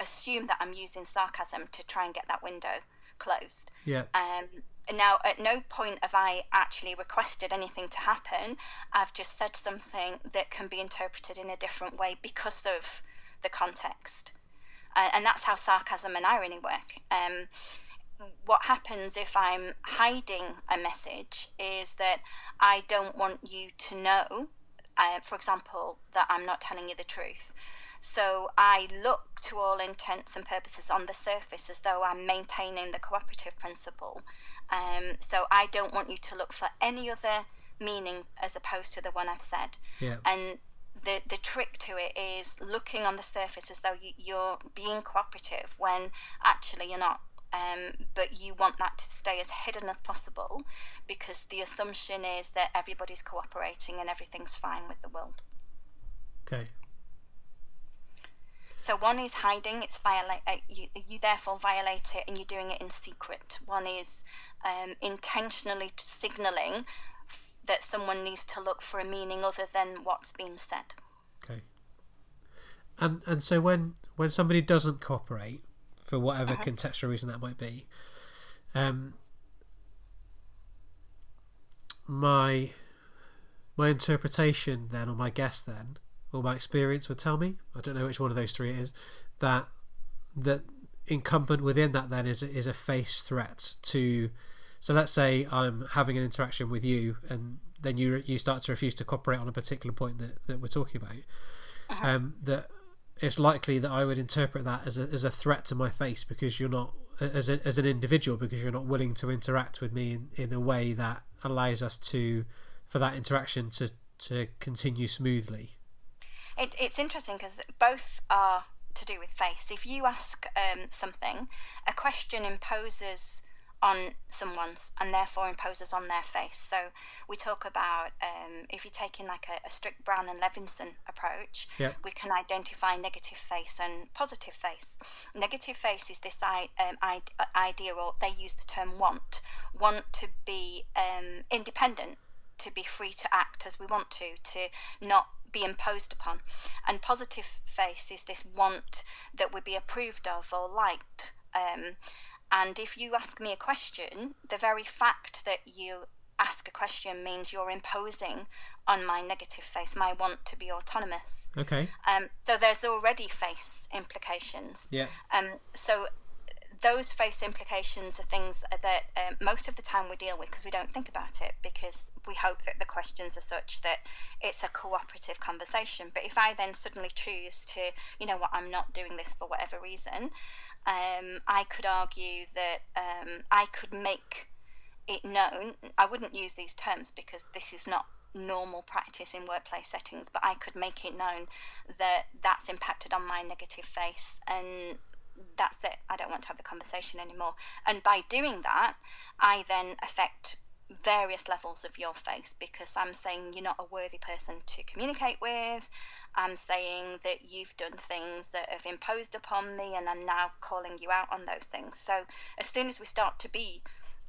assume that I'm using sarcasm to try and get that window closed. Yeah. Um, now, at no point have I actually requested anything to happen. I've just said something that can be interpreted in a different way because of the context. Uh, and that's how sarcasm and irony work. Um, what happens if I'm hiding a message is that I don't want you to know, uh, for example, that I'm not telling you the truth. So I look to all intents and purposes on the surface as though I'm maintaining the cooperative principle. Um, so I don't want you to look for any other meaning as opposed to the one I've said. Yeah. And the, the trick to it is looking on the surface as though you, you're being cooperative when actually you're not. Um, but you want that to stay as hidden as possible because the assumption is that everybody's cooperating and everything's fine with the world. Okay. So one is hiding; it's violate. Uh, you, you therefore violate it, and you're doing it in secret. One is um, intentionally signalling that someone needs to look for a meaning other than what's been said. Okay. And and so when when somebody doesn't cooperate for whatever Uh-huh. contextual reason that might be, um, my my interpretation then, or my guess then, or my experience would tell me. I don't know which one of those three it is. That that incumbent within that then is is a face threat to. So let's say I'm having an interaction with you, and then you you start to refuse to cooperate on a particular point that, that we're talking about. Um, that it's likely that I would interpret that as a, as a threat to my face because you're not as a, as an individual because you're not willing to interact with me in, in a way that allows us to for that interaction to to continue smoothly. It, it's interesting because both are to do with face. If you ask um, something, a question imposes on someone's and therefore imposes on their face. So we talk about um, if you're taking like a, a, strict Brown and Levinson approach, yep. we can identify negative face and positive face. Negative face is this um, idea, or they use the term want, want to be um, independent, to be free to act as we want to, to not be imposed upon. And positive face is this want that we be approved of or liked. Um, and if you ask me a question, the very fact that you ask a question means you're imposing on my negative face, my want to be autonomous. Okay. Um, so there's already face implications. Yeah. Um, so those face implications are things that um, most of the time we deal with because we don't think about it because we hope that the questions are such that it's a cooperative conversation. But if I then suddenly choose to, you know what, I'm not doing this for whatever reason, um, I could argue that um, I could make it known. I wouldn't use these terms because this is not normal practice in workplace settings, but I could make it known that that's impacted on my negative face and that's it. I don't want to have the conversation anymore. And by doing that, I then affect various levels of your face because I'm saying you're not a worthy person to communicate with. I'm saying that you've done things that have imposed upon me, and I'm now calling you out on those things. So, as soon as we start to be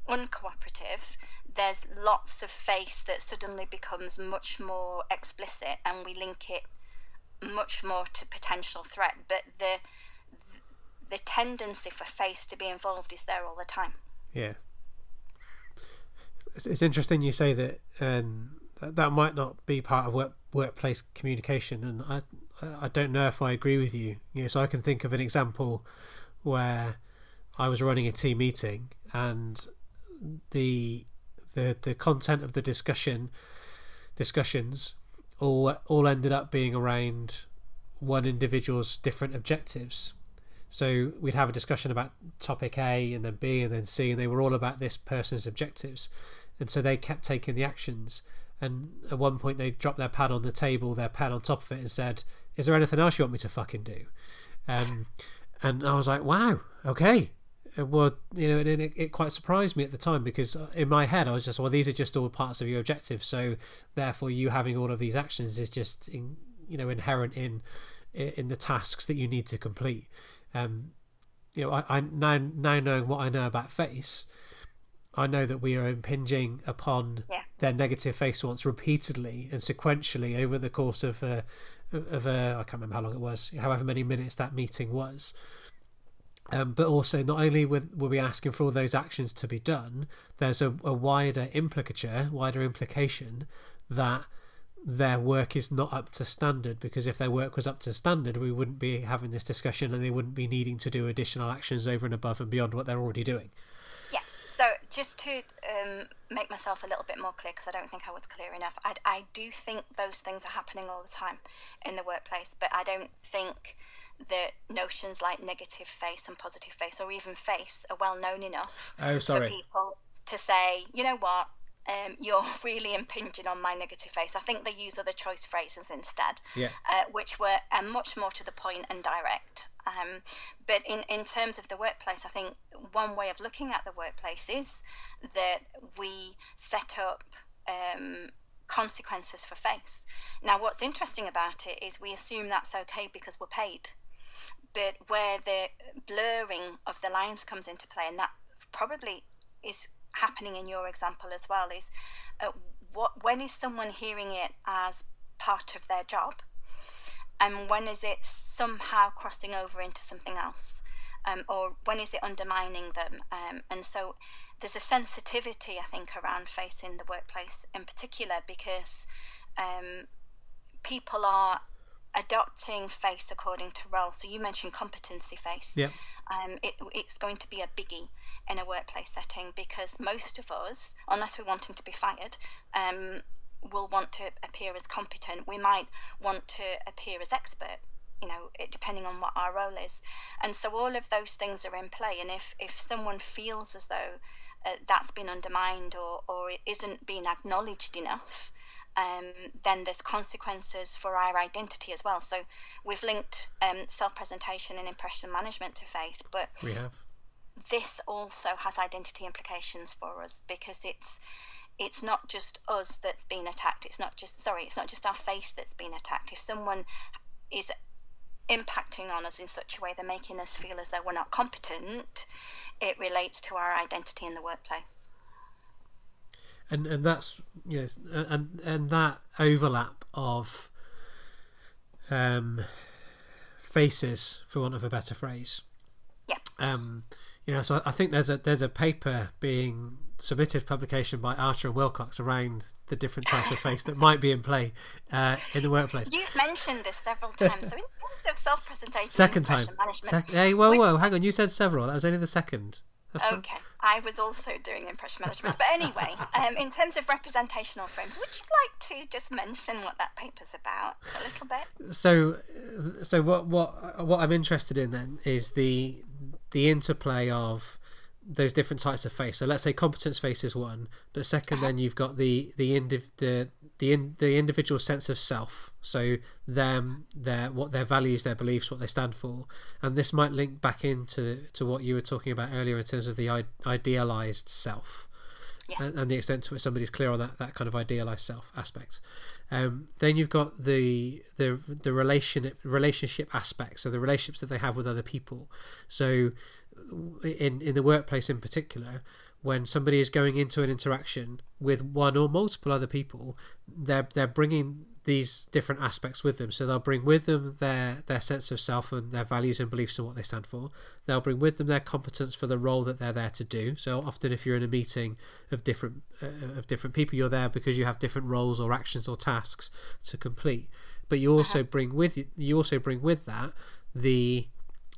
uncooperative, there's lots of face that suddenly becomes much more explicit, and we link it much more to potential threat. But the the tendency for face to be involved is there all the time. Yeah, it's, it's interesting you say that um, that, that might not be part of work, workplace communication, and I I don't know if I agree with you. You know, so I can think of an example where I was running a team meeting and the the the content of the discussion discussions all all ended up being around one individual's different objectives so we'd have a discussion about topic A and then B and then C, and they were all about this person's objectives. And so they kept taking the actions. And at one point, they dropped their pad on the table, their pen on top of it, and said, Is there anything else you want me to fucking do? Um, and I was like, Wow, okay. Well, you know, and it, it quite surprised me at the time because in my head I was just, well, these are just all parts of your objective. So therefore, you having all of these actions is just, in, you know, inherent in in the tasks that you need to complete um, you know, I, I now now knowing what I know about face, I know that we are impinging upon yeah. their negative face wants repeatedly and sequentially over the course of a, of a I can't remember how long it was, however many minutes that meeting was. Um, but also, not only will, will we asking for all those actions to be done, there's a, a wider implicature, wider implication that their work is not up to standard because if their work was up to standard we wouldn't be having this discussion and they wouldn't be needing to do additional actions over and above and beyond what they're already doing. Yeah so just to um, make myself a little bit more clear because i don't think i was clear enough I, I do think those things are happening all the time in the workplace but i don't think that notions like negative face and positive face or even face are well known enough oh sorry. for people to say you know what um, you're really impinging on my negative face. I think they use other choice phrases instead, yeah. uh, which were uh, much more to the point and direct. Um, but in, in terms of the workplace, I think one way of looking at the workplace is that we set up um, consequences for face. Now, what's interesting about it is we assume that's okay because we're paid. But where the blurring of the lines comes into play, and that probably is happening in your example as well is uh, what when is someone hearing it as part of their job? And when is it somehow crossing over into something else? Um, or when is it undermining them? Um, and so there's a sensitivity i think around facing the workplace in particular because um, people are adopting face according to role. So you mentioned competency face. Yeah. Um, it, it's going to be a biggie in a workplace setting because most of us, unless we're wanting to be fired, um, will want to appear as competent. We might want to appear as expert. you know, depending on what our role is. And so all of those things are in play. And if, if someone feels as though uh, that's been undermined or, or it isn't being acknowledged enough, um, then there's consequences for our identity as well. So we've linked um, self presentation and impression management to face, but we have. This also has identity implications for us because it's it's not just us that's been attacked. It's not just sorry, it's not just our face that's been attacked. If someone is impacting on us in such a way they're making us feel as though we're not competent, it relates to our identity in the workplace and and that's yes, and and that overlap of um, faces, for want of a better phrase. Yeah. Um, you know, so I think there's a there's a paper being submitted for publication by Archer and Wilcox around the different types of face that might be in play uh, in the workplace. You've mentioned this several times. So in terms of self-presentation, second time. Sec- hey, whoa, whoa, hang on. You said several. That was only the second. That's okay, I was also doing impression management. But anyway, um, in terms of representational frames, would you like to just mention what that paper's about a little bit? So, so what what what I'm interested in then is the the interplay of those different types of face. So let's say competence face is one, but 2nd uh-huh. then you've got the the indiv- the the in, the individual sense of self. So them their what their values, their beliefs, what they stand for, and this might link back into to what you were talking about earlier in terms of the idealized self. Yeah. And, and, the extent to which somebody's clear on that, that kind of idealized self aspect. Um, then you've got the the the relation relationship aspect, so the relationships that they have with other people. So in in the workplace in particular, when somebody is going into an interaction with one or multiple other people, they're they're bringing these different aspects with them. So they'll bring with them their their sense of self and their values and beliefs and what they stand for. They'll bring with them their competence for the role that they're there to do. So often, if you're in a meeting of different uh, of different people, you're there because you have different roles or actions or tasks to complete. But you also uh-huh. bring with you, you also bring with that the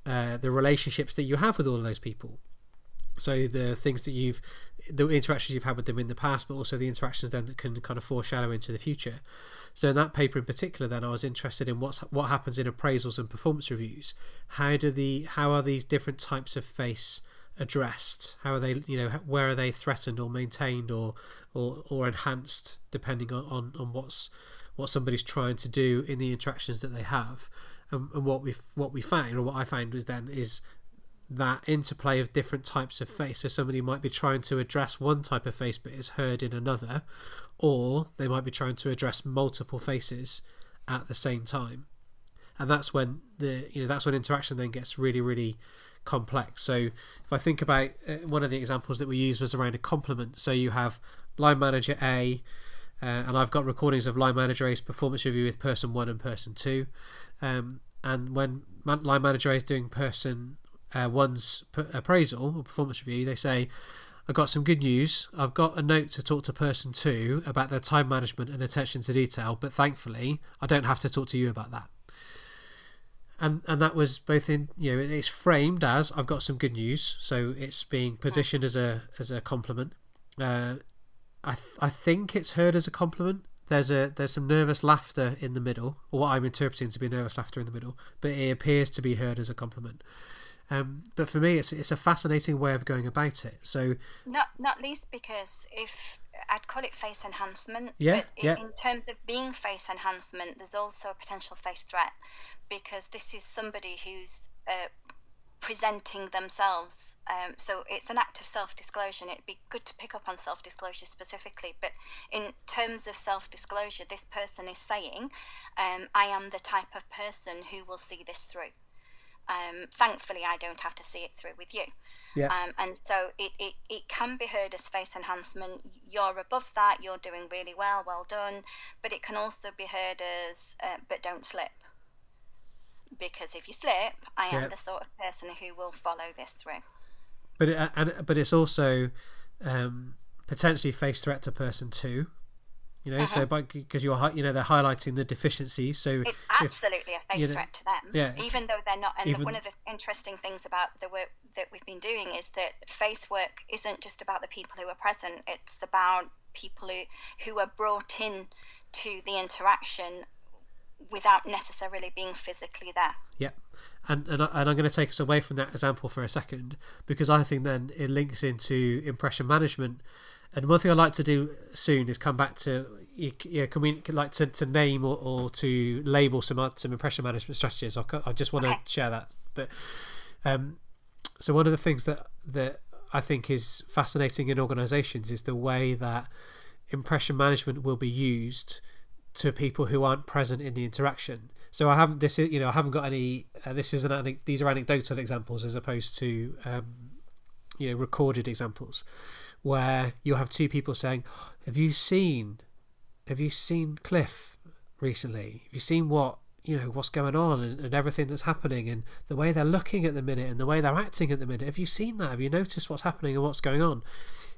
uh, the relationships that you have with all of those people. So the things that you've, the interactions you've had with them in the past, but also the interactions then that can kind of foreshadow into the future. So in that paper in particular, then I was interested in what's what happens in appraisals and performance reviews. How do the how are these different types of face addressed? How are they, you know, where are they threatened or maintained or or, or enhanced depending on, on, on what's what somebody's trying to do in the interactions that they have? and, and what we what we found or what I found was then is that interplay of different types of face. So somebody might be trying to address one type of face but is heard in another, or they might be trying to address multiple faces at the same time. And that's when the you know that's when interaction then gets really really complex. So if I think about uh, one of the examples that we used was around a compliment. So you have line manager A, uh, and I've got recordings of line manager A's performance review with person one and person two. Um, and when line manager A is doing person uh, one's appraisal or performance review, they say, I've got some good news. I've got a note to talk to person two about their time management and attention to detail, but thankfully, I don't have to talk to you about that. And and that was both in you know it's framed as I've got some good news, so it's being positioned as a as a compliment. Uh, I th- I think it's heard as a compliment, there's a there's some nervous laughter in the middle, or what I'm interpreting to be nervous laughter in the middle, but it appears to be heard as a compliment. Um, but for me, it's it's a fascinating way of going about it. So not not least because if I'd call it face enhancement, yeah, but yeah. in terms of being face enhancement, there's also a potential face threat because this is somebody who's uh, presenting themselves. Um, so it's an act of self disclosure, and it'd be good to pick up on self disclosure specifically. But in terms of self disclosure, this person is saying, um, I am the type of person who will see this through. Um, thankfully, I don't have to see it through with you. Yeah. Um, and so it, it, it can be heard as face enhancement. You're above that, you're doing really well, well done. But it can also be heard as, uh, but don't slip because if you slip, I am the sort of person who will follow this through. But it, and but it's also um, potentially face threat to person two. You know, uh-huh. so because you're you know they're highlighting the deficiencies. So it's absolutely if, a face you know, threat to them. Yeah, even though they're not. And even, one of the interesting things about the work that we've been doing is that face work isn't just about the people who are present. It's about people who who are brought in to the interaction without necessarily being physically there. Yeah, and and, I, and I'm going to take us away from that example for a second because I think then it links into impression management. And one thing I'd like to do soon is come back to yeah, can we like to, to name or, or to label some some impression management strategies? I, I just want to share that. But um, so one of the things that that I think is fascinating in organisations is the way that impression management will be used to people who aren't present in the interaction. So I haven't this is you know I haven't got any. Uh, this is an these are anecdotal examples as opposed to um, you know recorded examples where you'll have two people saying, "Have you seen? Have you seen Cliff recently? Have you seen what you know what's going on and, and everything that's happening and the way they're looking at the minute and the way they're acting at the minute? Have you seen that? Have you noticed what's happening and what's going on?"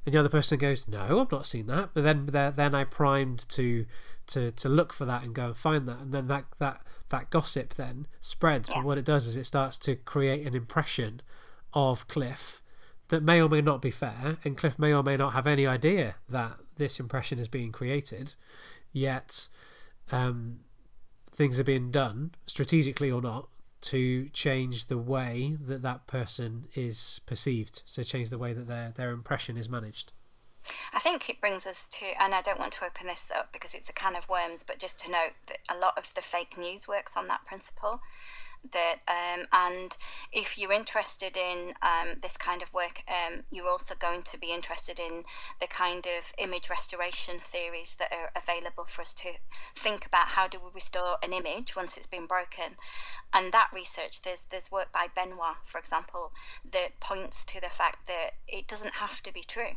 And the other person goes, "No, I've not seen that." But then then I primed to to to look for that and go and find that, and then that that that gossip then spreads. But ah. what it does is it starts to create an impression of Cliff that may or may not be fair, and Cliff may or may not have any idea that this impression is being created, yet um, things are being done strategically or not to change the way that that person is perceived. So change the way that their their impression is managed. I think it brings us to, and I don't want to open this up because it's a can of worms, but just to note that a lot of the fake news works on that principle. That um, and if you're interested in um, this kind of work, um, you're also going to be interested in the kind of image restoration theories that are available for us to think about how do we restore an image once it's been broken. And that research, there's there's work by Benoit, for example, that points to the fact that it doesn't have to be true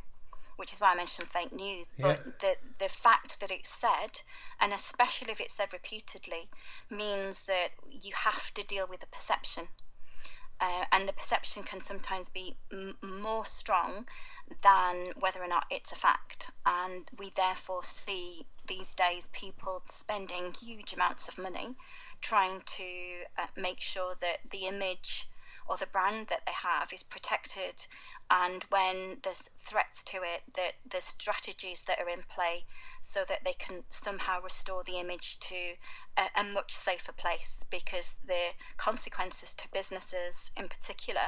which is why I mentioned fake news. Yeah. But the the fact that it's said, and especially if it's said repeatedly, means that you have to deal with the perception. Uh, and the perception can sometimes be m- more strong than whether or not it's a fact. And we therefore see these days people spending huge amounts of money trying to uh, make sure that the image or the brand that they have is protected. And when there's threats to it that there's strategies that are in play so that they can somehow restore the image to a, a, much safer place because the consequences to businesses in particular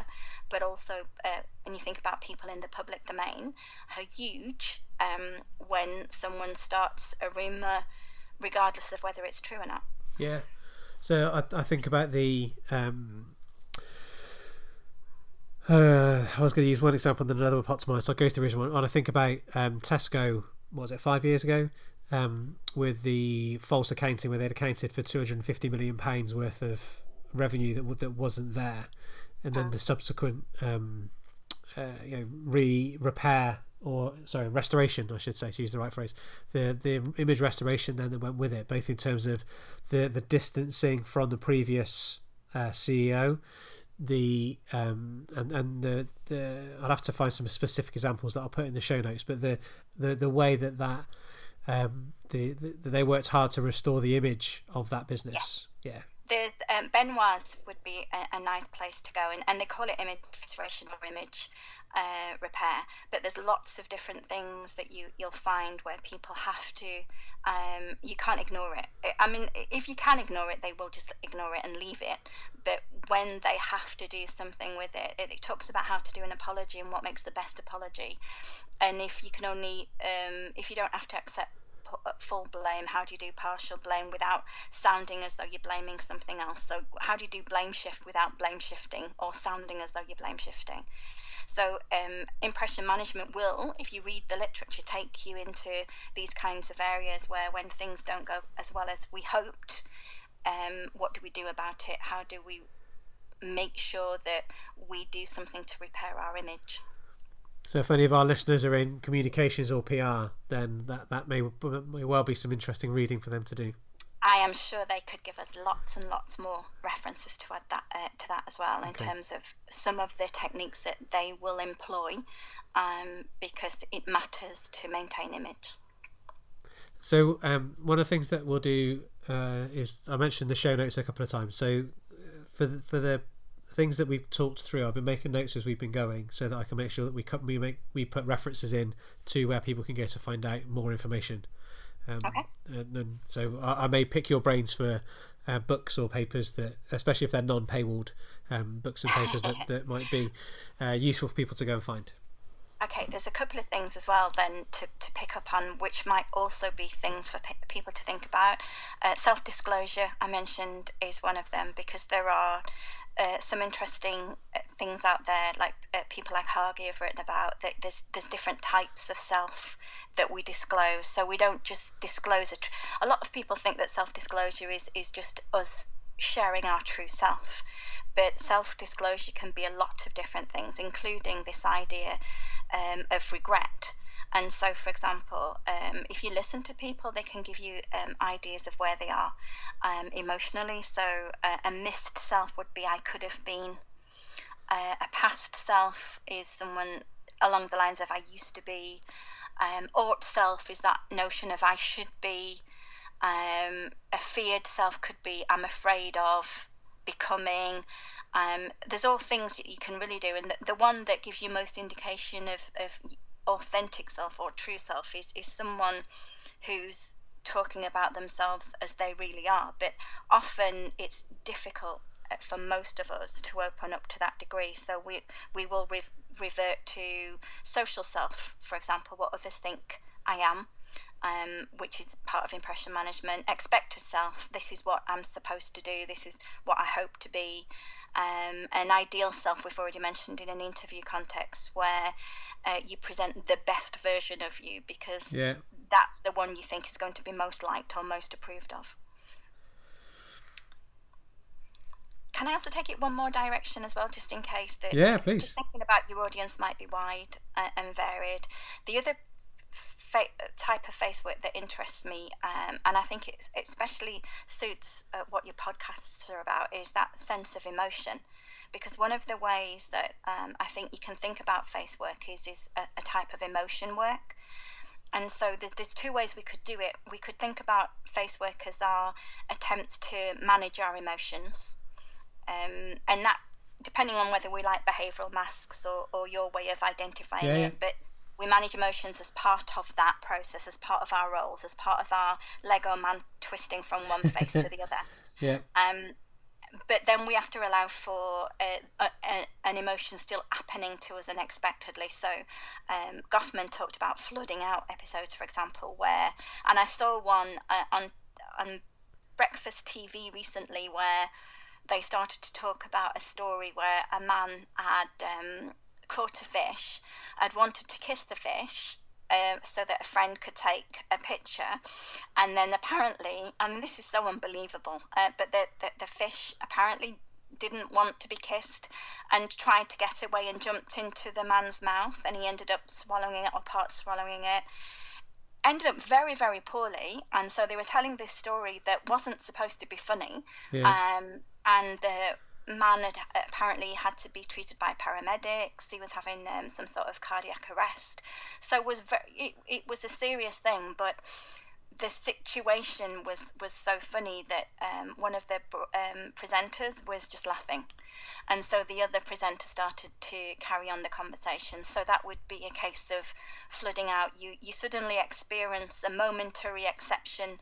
but also uh, when you think about people in the public domain are huge um, when someone starts a rumor regardless of whether it's true or not. Yeah. So I, I think about the um, uh, I was going to use one example and then another one pops to mind. So I'll go to the original one. When I think about um, Tesco, was it five years ago, um, with the false accounting where they'd accounted for two hundred and fifty million pounds worth of revenue that that wasn't there, and then the subsequent um, uh, you know re repair or sorry restoration I should say to use the right phrase the the image restoration then that went with it both in terms of the the distancing from the previous uh, CEO the um and and the the I'll have to find some specific examples that I'll put in the show notes but the the the way that that um the, the they worked hard to restore the image of that business. Yeah, yeah. There's um, Benoit's would be a, a, nice place to go, and, and they call it image restoration or image uh, repair. But there's lots of different things that you you'll find where people have to. Um, you can't ignore it. I mean, if you can ignore it, they will just ignore it and leave it. But when they have to do something with it, it, it talks about how to do an apology and what makes the best apology. And if you can only, um, if you don't have to accept uh, full blame? How do you do partial blame without sounding as though you're blaming something else? So, how do you do blame shift without blame shifting or sounding as though you're blame shifting? So, um, impression management will, if you read the literature, take you into these kinds of areas where when things don't go as well as we hoped, um, what do we do about it? How do we make sure that we do something to repair our image? So if any of our listeners are in communications or PR, then that, that may, may well be some interesting reading for them to do. I am sure they could give us lots and lots more references to add that uh, to that as well in terms of some of the techniques that they will employ, um, because it matters to maintain image. So um, one of the things that we'll do uh, is I mentioned the show notes a couple of times. So uh, for the, for the things that we've talked through, I've been making notes as we've been going, so that I can make sure that we we make we put references in to where people can go to find out more information. Um, okay. And, and so I, I, may pick your brains for uh, books or papers that, especially if they're non-paywalled um, books and papers that, that might be uh, useful for people to go and find. Okay, there's a couple of things as well then to, to pick up on, which might also be things for pe- people to think about. Uh, Self disclosure, I mentioned, is one of them because there are uh, some interesting uh, things out there, like uh, people like Hagi have written about. That there's there's different types of self that we disclose. So we don't just disclose it. A lot of people think that self disclosure is is just us sharing our true self, but self disclosure can be a lot of different things, including this idea um, of regret. And so, for example, um, if you listen to people, they can give you um, ideas of where they are um, emotionally. So, a missed self would be I could have been. Uh, a past self is someone along the lines of I used to be. Um, ought self is that notion of I should be. Um, a feared self could be I'm afraid of becoming. Um, there's all things that you can really do, and the, the one that gives you most indication of, of authentic self or true self is, is someone who's talking about themselves as they really are. But often it's difficult uh, for most of us to open up to that degree. So we we will re- revert to social self, for example, what others think I am. Um, which is part of impression management. Expected self, this is what I'm supposed to do, this is what I hope to be. Um, an ideal self, we've already mentioned in an interview context, where uh, you present the best version of you because yeah. that's the one you think is going to be most liked or most approved of. Can I also take it one more direction as well, just in case that yeah, please. thinking about your audience might be wide uh, and varied. The other fa- type of face work that interests me, um, and I think it especially suits uh, what your podcasts are about, is that sense of emotion because one of the ways that um, I think you can think about face work is is a, a type of emotion work. And so there's two ways we could do it. We could think about face work as our attempts to manage our emotions, um, and that depending on whether we like behavioural masks or, or your way of identifying yeah, yeah. it, but we manage emotions as part of that process, as part of our roles, as part of our Lego man twisting from one face to the other. Yeah. Um, but then we have to allow for a, a, an emotion still happening to us unexpectedly. So um, Goffman talked about flooding out episodes, for example, where and I saw one uh, on on breakfast TV recently where they started to talk about a story where a man had um, caught a fish, I'd wanted to kiss the fish, um, so that a friend could take a picture. And then apparently, I mean, this is so unbelievable, uh, but the, the, the fish apparently didn't want to be kissed and tried to get away and jumped into the man's mouth, and he ended up swallowing it or part swallowing it. Ended up very, very poorly, and so they were telling this story that wasn't supposed to be funny. Yeah. Um, and the man had apparently had to be treated by paramedics. He was having um, some sort of cardiac arrest. So it was very, it, it was a serious thing, but the situation was was so funny that um, one of the um, presenters was just laughing, and so the other presenter started to carry on the conversation. So that would be a case of flooding out. You you suddenly experience a momentary exception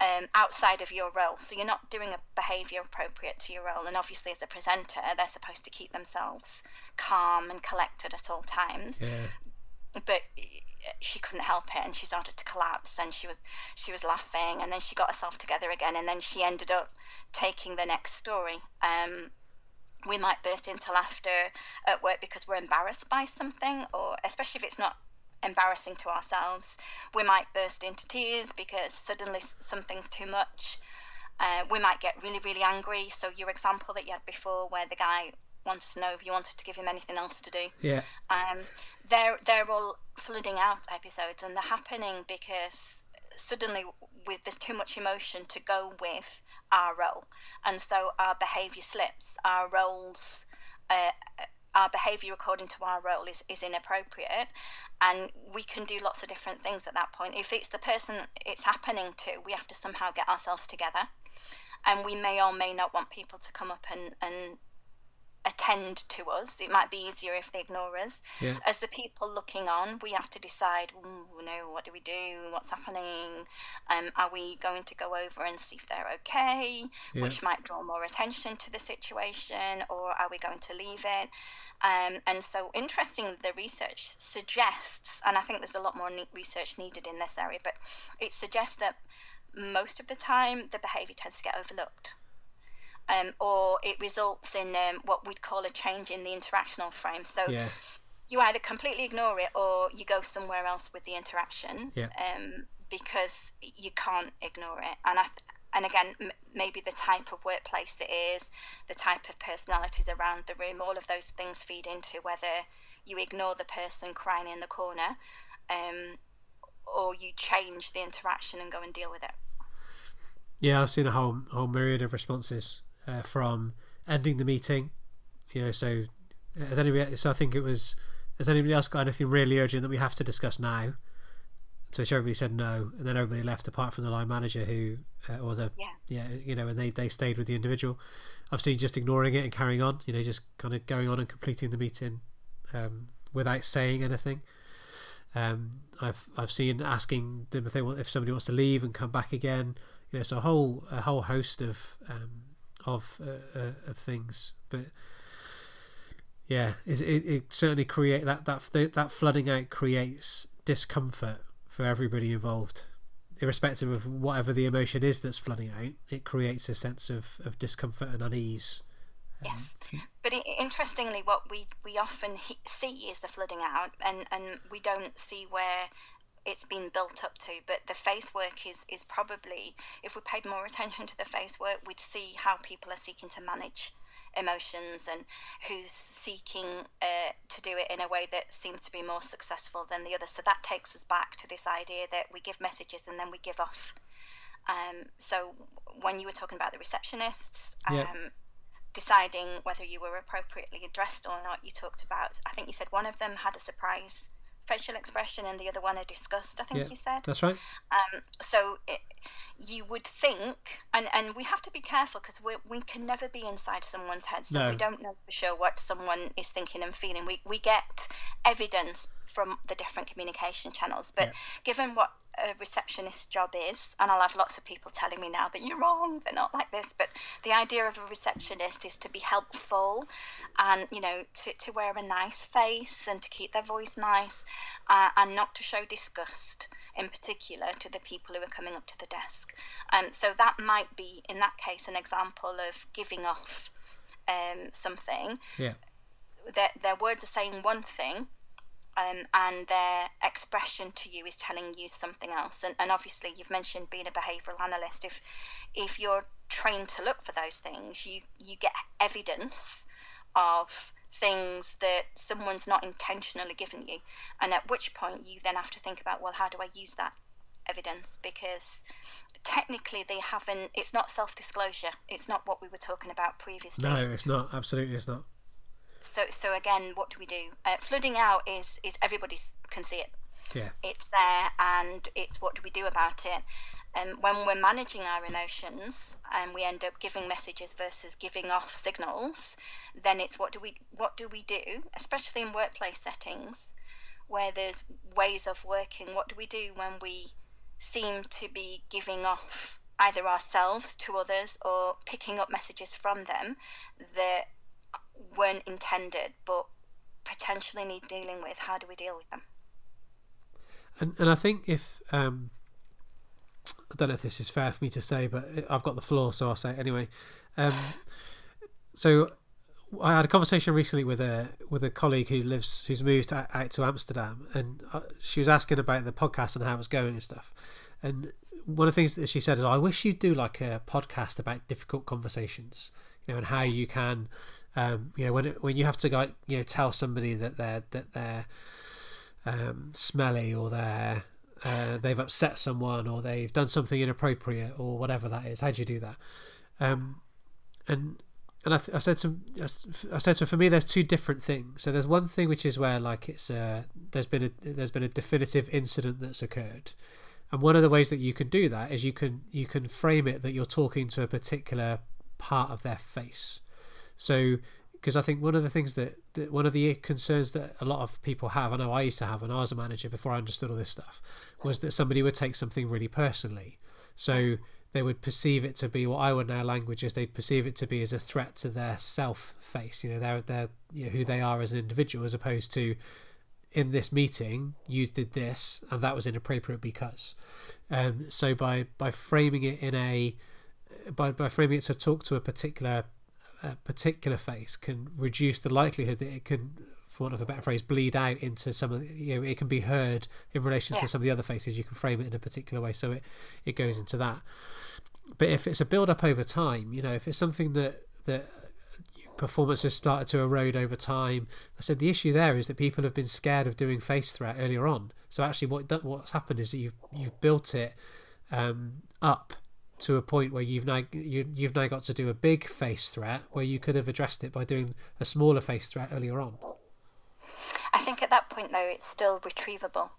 um, outside of your role. So you're not doing a behaviour appropriate to your role. And obviously, as a presenter, they're supposed to keep themselves calm and collected at all times. Yeah. But she couldn't help it, and she started to collapse. And she was she was laughing, and then she got herself together again, and then she ended up taking the next story. Um, we might burst into laughter at work because we're embarrassed by something, or especially if it's not embarrassing to ourselves. We might burst into tears because suddenly something's too much. Uh, we might get really, really angry. So your example that you had before, where the guy wants to know if you wanted to give him anything else to do. Yeah. Um, they're they're all flooding out episodes, and they're happening because suddenly with there's too much emotion to go with our role, and so our behaviour slips. Our roles. Uh, our behavior according to our role is, is inappropriate and we can do lots of different things at that point if it's the person it's happening to we have to somehow get ourselves together and we may or may not want people to come up and, and attend to us. It might be easier if they ignore us. Yeah. As the people looking on, we have to decide, you know, what do we do? What's happening? Um, are we going to go over and see if they're okay, Yeah. which might draw more attention to the situation, or are we going to leave it? Um, and so, interesting, the research suggests, and I think there's a lot more ne- research needed in this area, but it suggests that most of the time the behaviour tends to get overlooked. Um, or it results in um, what we'd call a change in the interactional frame. So Yeah. you either completely ignore it or you go somewhere else with the interaction Yeah. um, because you can't ignore it. And I, th- and again, m- maybe the type of workplace it is, the type of personalities around the room, all of those things feed into whether you ignore the person crying in the corner, um, or you change the interaction and go and deal with it. Yeah, I've seen a whole whole myriad of responses uh, from ending the meeting. You know, so uh, has anybody? So I think it was. Has anybody else got anything really urgent that we have to discuss now? To which everybody said no, and then everybody left apart from the line manager who, uh, or the Yeah. yeah, you know, and they they stayed with the individual. I've seen just ignoring it and carrying on. You know, just kind of going on and completing the meeting um, without saying anything. Um, I've I've seen asking them if they want if somebody wants to leave and come back again. You know, so a whole a whole host of um, of uh, uh, of things. But yeah, is it, it certainly create that that that flooding out creates discomfort for everybody involved, irrespective of whatever the emotion is that's flooding out. It creates a sense of, of discomfort and unease. Um, yes, but interestingly, what we we often see is the flooding out, and and we don't see where it's been built up to. But the face work is is probably, if we paid more attention to the face work, we'd see how people are seeking to manage emotions and who's seeking uh, to do it in a way that seems to be more successful than the other. So that takes us back to this idea that we give messages and then we give off. Um, so when you were talking about the receptionists, um, Yeah. deciding whether you were appropriately addressed or not, you talked about. I think you said one of them had a surprise facial expression and the other one a disgust. I think Yeah. you said. That's right. Um, so it, you would think, and, and we have to be careful because we, we can never be inside someone's head, so No. we don't know for sure what someone is thinking and feeling. We, we get evidence from the different communication channels, but Yeah. given what a receptionist's job is, and I'll have lots of people telling me now that you're wrong, they're not like this, but the idea of a receptionist is to be helpful and, you know, to, to wear a nice face and to keep their voice nice uh, and not to show disgust in particular to the people who are coming up to the desk. Um, so that might be, in that case, an example of giving off um, something. Yeah. Their, their words are saying one thing, um, and their expression to you is telling you something else. And, and obviously, you've mentioned being a behavioural analyst. If if you're trained to look for those things, you you get evidence of things that someone's not intentionally given you, and at which point you then have to think about, well, how do I use that evidence? Because technically, they haven't. It's not self-disclosure. It's not what we were talking about previously No, it's not. Absolutely, it's not. so so again what do we do uh, flooding out is is everybody can see it Yeah. it's there and it's what do we do about it and when we're managing our emotions and we end up giving messages versus giving off signals then it's what do we what do we do especially in workplace settings where there's ways of working. What do we do when we seem to be giving off either ourselves to others or picking up messages from them that weren't intended but potentially need dealing with? How do we deal with them? And and I think if um, I don't know if this is fair for me to say, but I've got the floor, so I'll say it anyway. Um, so I had a conversation recently with a with a colleague who lives who's moved out to Amsterdam, and uh, she was asking about the podcast and how it was going and stuff. And one of the things that she said is, "I wish you'd do like a podcast about difficult conversations, you know, and how you can." Um, you know when it, when you have to like you know tell somebody that they're that they're um, smelly or they're uh, they've upset someone or they've done something inappropriate or whatever that is. How do you do that? Um, and and I, th- I said to I said to for me, there's two different things. So there's one thing which is where like it's uh, there's been a there's been a definitive incident that's occurred, and one of the ways that you can do that is you can you can frame it that you're talking to a particular part of their face. So because I think one of the things that, that one of the concerns that a lot of people have, I know I used to have when I was a manager before I understood all this stuff, was that somebody would take something really personally. So they would perceive it to be what I would now language is they'd perceive it to be as a threat to their self face, you know, their their you know, who they are as an individual, as opposed to in this meeting you did this and that was inappropriate because. Um, so by by framing it in a by by framing it to talk to a particular a particular face can reduce the likelihood that it can for want of a better phrase, bleed out into some of you know, it can be heard in relation yeah. to some of the other faces. You can frame it in a particular way, so it, it goes into that. But if it's a build up over time, you know, if it's something that that performance has started to erode over time, I said the issue there is that people have been scared of doing face threat earlier on. So actually, what what's happened is that you've you've built it um, up to a point where you've now you, you've now got to do a big face threat where you could have addressed it by doing a smaller face threat earlier on. I think at that point, though, it's still retrievable.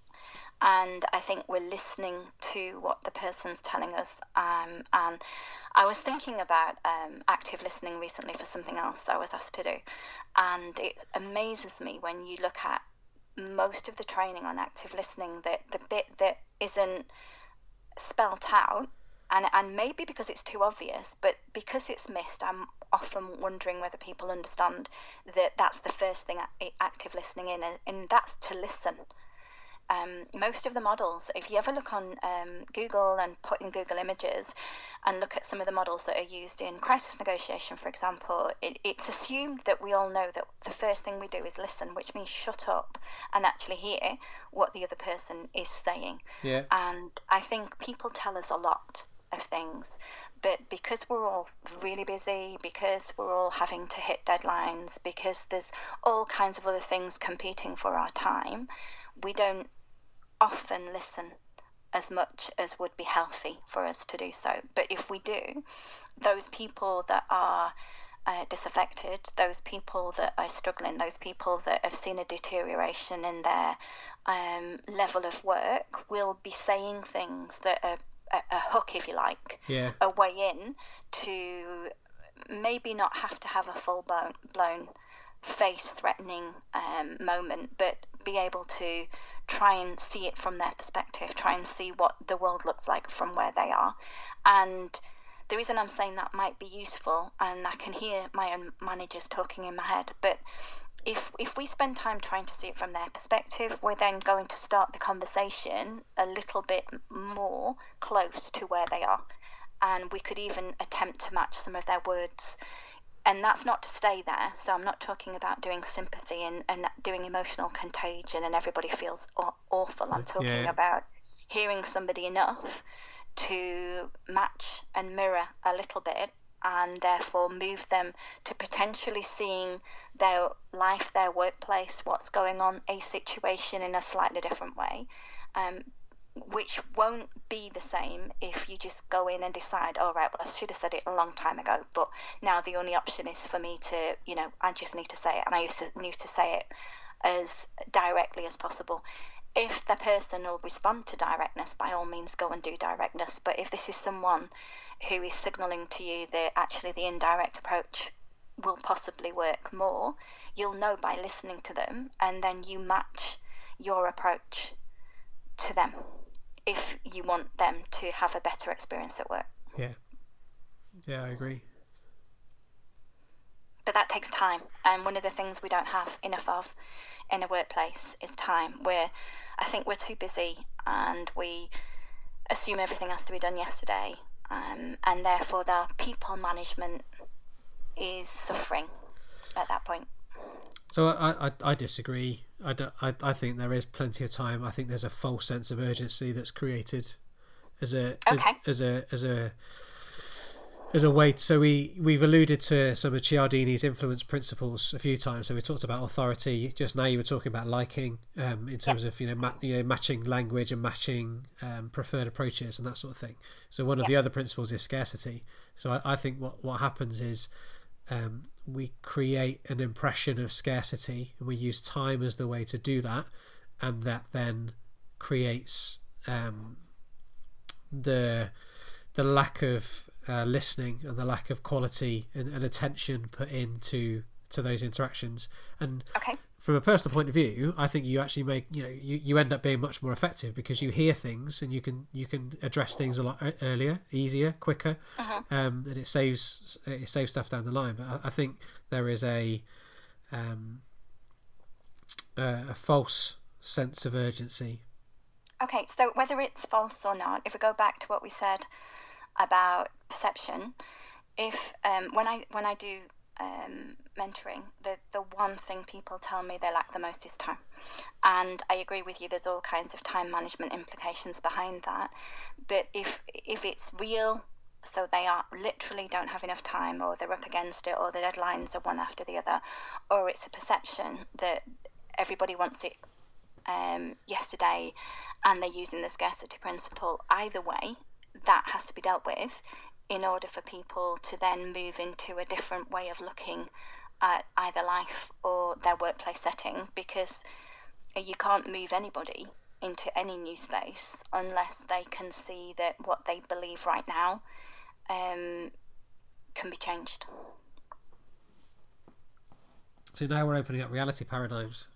And I think we're listening to what the person's telling us. Um, and I was thinking about um, active listening recently for something else I was asked to do. And it amazes me when you look at most of the training on active listening that the bit that isn't spelt out and and maybe because it's too obvious, but because it's missed, I'm often wondering whether people understand that that's the first thing active listening in, and that's to listen. Um, most of the models, if you ever look on um, Google and put in Google Images and look at some of the models that are used in crisis negotiation, for example, it, it's assumed that we all know that the first thing we do is listen, which means shut up and actually hear what the other person is saying. Yeah. And I think people tell us a lot of things. But because we're all really busy, because we're all having to hit deadlines, because there's all kinds of other things competing for our time, we don't often listen as much as would be healthy for us to do so. But if we do, those people that are uh, disaffected, those people that are struggling, those people that have seen a deterioration in their um, level of work will be saying things that are a, a hook, if you like, yeah. a way in to maybe not have to have a full blown, blown face threatening um, moment, but be able to try and see it from their perspective, try and see what the world looks like from where they are. And the reason I'm saying that might be useful, and I can hear my own managers talking in my head, but if if we spend time trying to see it from their perspective, we're then going to start the conversation a little bit more close to where they are, and we could even attempt to match some of their words. And that's not to stay there. So I'm not talking about doing sympathy and, and doing emotional contagion and everybody feels awful. I'm talking yeah. about hearing somebody enough to match and mirror a little bit and therefore move them to potentially seeing their life, their workplace, what's going on, a situation in a slightly different way. Um, which won't be the same if you just go in and decide, all right, well, I should have said it a long time ago, but now the only option is for me to, you know, I just need to say it, and I used to need to say it as directly as possible. If the person will respond to directness, by all means, go and do directness. But if this is someone who is signaling to you that actually the indirect approach will possibly work more, you'll know by listening to them and then you match your approach to them if you want them to have a better experience at work. Yeah. Yeah, I agree. But that takes time. And one of the things we don't have enough of in a workplace is time. Where I think we're too busy and we assume everything has to be done yesterday um, and therefore the people management is suffering at that point. So I, I, I disagree. I, do, I, I think there is plenty of time. I think there's a false sense of urgency that's created as a okay. as, as a as a as a way. So we we've alluded to some of Cialdini's influence principles a few times. So we talked about authority. Just now you were talking about liking um, in terms of you know, ma- you know matching language and matching um, preferred approaches and that sort of thing. So one of the other principles is scarcity. So I, I think what what happens is um, we create an impression of scarcity and we use time as the way to do that, and that then creates um, the the lack of uh, listening and the lack of quality and, and, attention put into to those interactions. And Okay. from a personal point of view, I think you actually make you know you, you end up being much more effective because you hear things and you can you can address things a lot earlier, easier, quicker, um, and it saves it saves stuff down the line. But I, I think there is a um, a, a false sense of urgency. Okay, so whether it's false or not, if we go back to what we said about perception, if um, when I when I do um, mentoring, the the one thing people tell me they lack the most is time, and I agree with you. There's all kinds of time management implications behind that, but if if it's real, so they are literally don't have enough time, or they're up against it, or the deadlines are one after the other, or it's a perception that everybody wants it um, yesterday and they're using the scarcity principle. Either way, that has to be dealt with in order for people to then move into a different way of looking at either life or their workplace setting because you can't move anybody into any new space unless they can see that what they believe right now um, can be changed. So now we're opening up reality paradigms,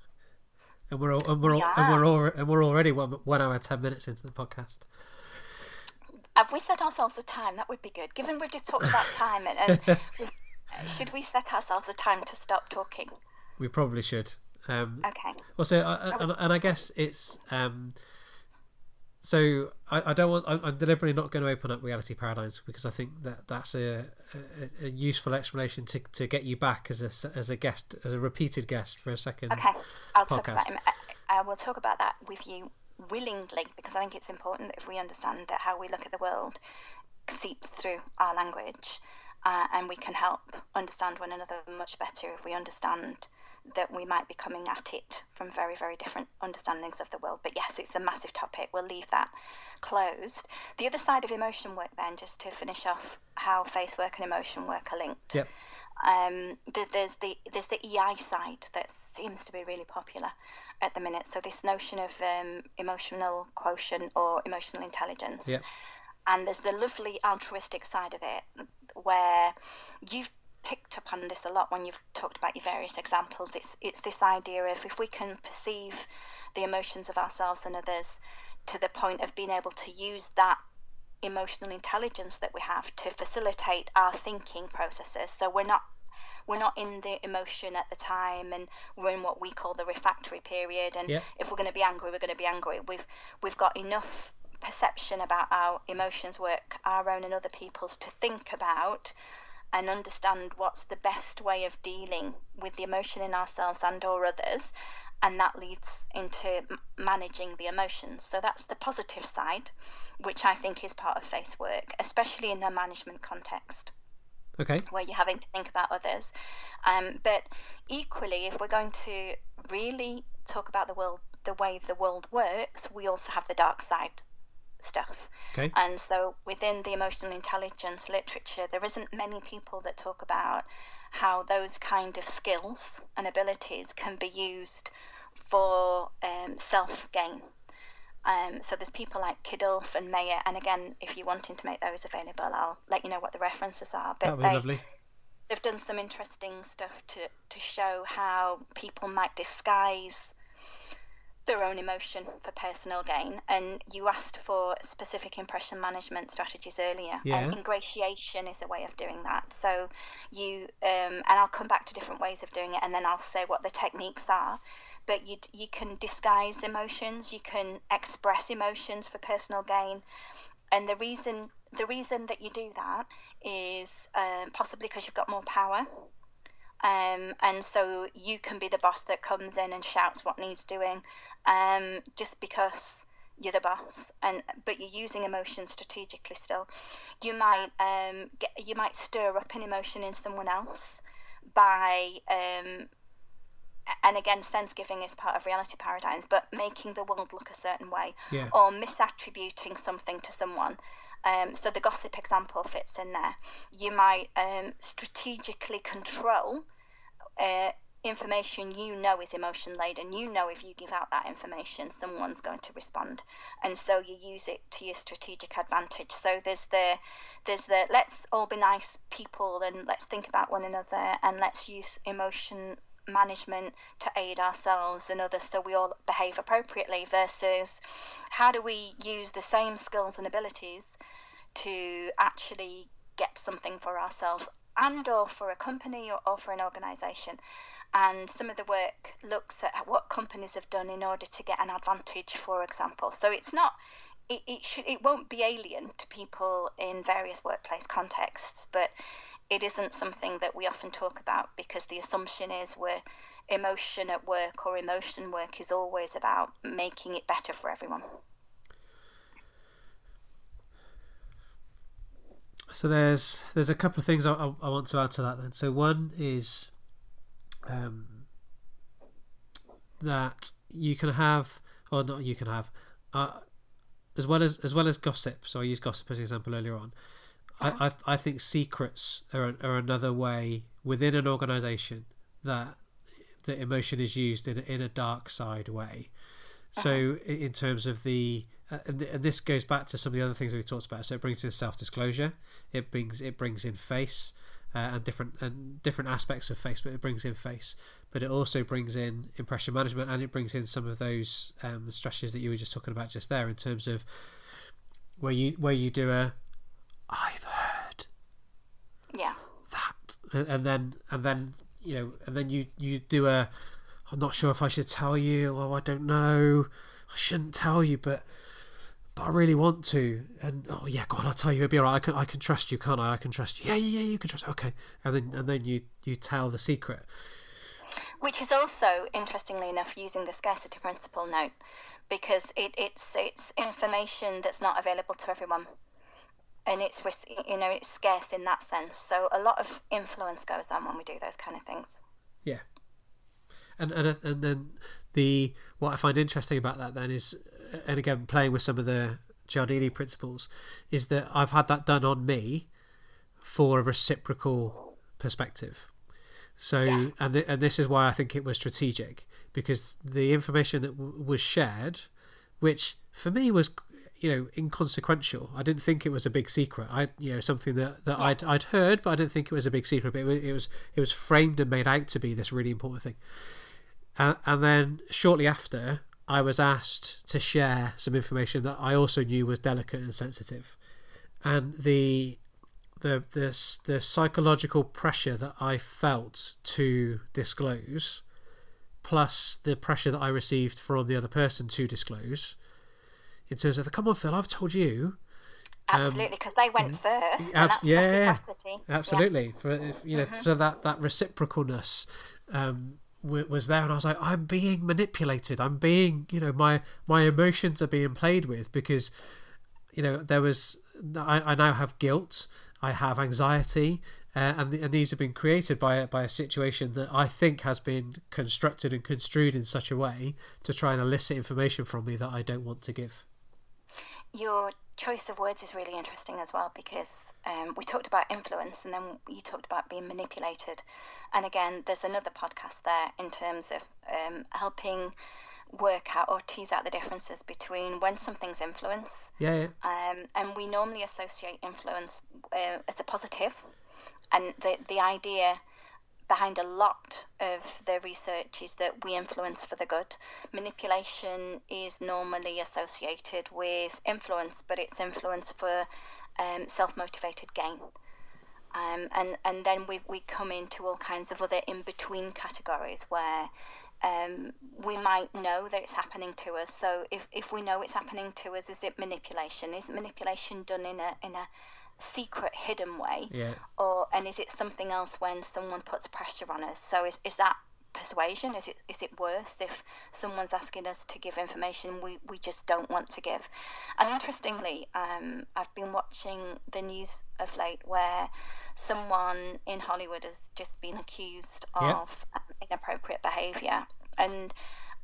and we're all, and we're all, We and we're all, and we're already one, one hour ten minutes into the podcast. Have we set ourselves a time? That would be good. Given we've just talked about time, and, and should we set ourselves a time to stop talking? We probably should. Um, Okay. well, so I, and, and I guess it's um, so I, I don't want. I'm I'm deliberately not going to open up reality paradigms because I think that that's a, a, a useful explanation to, to get you back as a as a guest as a repeated guest for a second. Okay. I'll talk about podcast. him. I, I will talk about that with you willingly because I think it's important that if we understand that how we look at the world seeps through our language, uh, and we can help understand one another much better if we understand that we might be coming at it from very, very different understandings of the world. But yes, it's a massive topic. We'll leave that closed. The other side of emotion work, then, just to finish off how face work and emotion work are linked. Yep. Um, there's the there's the EI side that seems to be really popular at the minute. So this notion of um, emotional quotient or emotional intelligence. Yep. And there's the lovely altruistic side of it, where you've picked up on this a lot when you've talked about your various examples. It's it's this idea of if we can perceive the emotions of ourselves and others to the point of being able to use that emotional intelligence that we have to facilitate our thinking processes. So we're not we're not in the emotion at the time and we're in what we call the refractory period. And Yep. if we're going to be angry we're going to be angry. We've we've got enough perception about how emotions work our own and other people's to think about and understand what's the best way of dealing with the emotion in ourselves and or others. And that leads into managing the emotions. So that's the positive side which i think is part of face work especially in a management context Okay. where you're having to think about others. Um, but equally, if we're going to really talk about the world, the way the world works, we also have the dark side stuff. Okay. And so within the emotional intelligence literature, there isn't many people that talk about how those kind of skills and abilities can be used for um, self gain. Um, so there's people like Kilduff and Mayer, and again, if you're wanting to make those available, I'll let you know what the references are. But That would they, lovely. They've done some interesting stuff to, to show how people might disguise their own emotion for personal gain. And you asked for specific impression management strategies earlier. Yeah. And ingratiation is a way of doing that. So you, um, and I'll come back to different ways of doing it, and then I'll say what the techniques are. But you, you can disguise emotions, you can express emotions for personal gain, and the reason the reason that you do that is um, possibly because you've got more power. Um, and so you can be the boss that comes in and shouts what needs doing um, just because you're the boss and but you're using emotion strategically still. You might um, get, you might stir up an emotion in someone else by um, and again sense giving is part of reality paradigms but making the world look a certain way Yeah. or misattributing something to someone. Um, so the gossip example fits in there. You might um, strategically control uh, information you know is emotion laden. You know if you give out that information, someone's going to respond, and so you use it to your strategic advantage. So there's the there's the let's all be nice people and let's think about one another and let's use emotion management to aid ourselves and others so we all behave appropriately versus how do we use the same skills and abilities to actually get something for ourselves and or for a company or, or for an organization and some of the work looks at what companies have done in order to get an advantage, for example. So it's not it, it should it won't be alien to people in various workplace contexts, but it isn't something that we often talk about because the assumption is we're emotion at work or emotion work is always about making it better for everyone. So there's there's a couple of things I, I, want to add to that then. So one is um, that you can have, or not you can have, uh, as well as as well as gossip. So I used gossip as an example earlier on. I, I, I think secrets are, are another way within an organization that the emotion is used in, in a dark side way. So uh-huh. in terms of the uh, and, and this goes back to some of the other things that we talked about. So it brings in self disclosure. It brings it brings in face uh, and different and different aspects of face, but it brings in face. But it also brings in impression management, and it brings in some of those um, strategies that you were just talking about just there in terms of where you where you do a I've heard yeah that, and, then and then you know and then you you do a I'm not sure if I should tell you. Well, I don't know. I shouldn't tell you, but but I really want to. And oh yeah, go on, I'll tell you, it'll be alright. I can I can trust you, can't I? I can trust you. Yeah, yeah, yeah, you can trust. Okay, and then and then you you tell the secret. Which is also interestingly enough using the scarcity principle note, because it, it's it's information that's not available to everyone, and it's you know it's scarce in that sense. So a lot of influence goes on when we do those kind of things. Yeah. And and uh, and then the what I find interesting about that then is and again playing with some of the Cialdini principles, is that I've had that done on me for a reciprocal perspective. So, yeah. and th- and this is why I think it was strategic because the information that w- was shared, which for me was you know inconsequential. I didn't think it was a big secret. I you know something that, that. I'd I'd heard, but I didn't think it was a big secret. But it was it was, it was framed and made out to be this really important thing. And, and then shortly after, I was asked to share some information that I also knew was delicate and sensitive, and the the the the psychological pressure that I felt to disclose, plus the pressure that I received from the other person to disclose, in terms of the come on, Phil, I've told you. Absolutely, because um, they went first. Abs- yeah, absolutely. Yeah. For you know, mm-hmm. for that that reciprocalness. Um, was there and I was like I'm being manipulated I'm being you know my my emotions are being played with because you know there was I, I now have guilt I have anxiety uh, and, and these have been created by by a situation that I think has been constructed and construed in such a way to try and elicit information from me that I don't want to give your choice of words is really interesting as well because um, we talked about influence and then you talked about being manipulated and again, there's another podcast there in terms of um, helping work out or tease out the differences between when something's influence. Yeah. yeah. Um, and we normally associate influence uh, as a positive, and the the idea behind a lot of the research is that we influence for the good. Manipulation is normally associated with influence, but it's influence for um, self motivated gain. Um, and and then we we come into all kinds of other in between categories where um, we might know that it's happening to us. So if, if we know it's happening to us, is it manipulation? Is manipulation done in a in a secret, hidden way, yeah. or and is it something else when someone puts pressure on us? So is is that persuasion? Is it is it worse if someone's asking us to give information we, we just don't want to give? And interestingly, um, I've been watching the news of late where someone in Hollywood has just been accused of um, inappropriate behaviour, and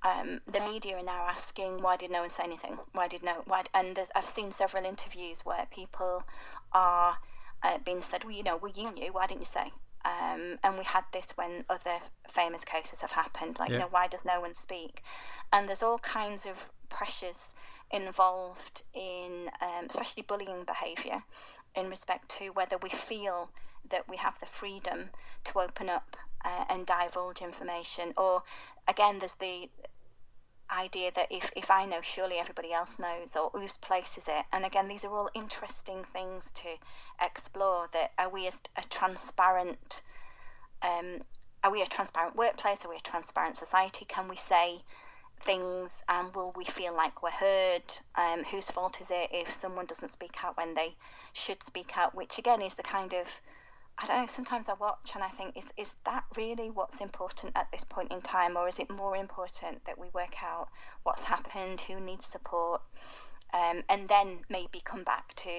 um, the media are now asking why did no one say anything? Why did no? Why? And I've seen several interviews where people are uh, being said, well, you know, well, you knew, why didn't you say? Um, and we had this when other famous cases have happened. Like, Yeah. you know, why does no one speak? And there's all kinds of pressures involved in, um, especially bullying behaviour, in respect to whether we feel that we have the freedom to open up uh, and divulge information. Or, again, there's the idea that if, if I know, surely everybody else knows, or whose place is it? And again, these are all interesting things to explore. That are we a, a transparent, um, are we a transparent workplace? Are we a transparent society? Can we say things and will we feel like we're heard? Um, whose fault is it if someone doesn't speak out when they should speak out? Which again is the kind of I don't know. Sometimes I watch and I think, is is that really what's important at this point in time, or is it more important that we work out what's happened, who needs support, um, and then maybe come back to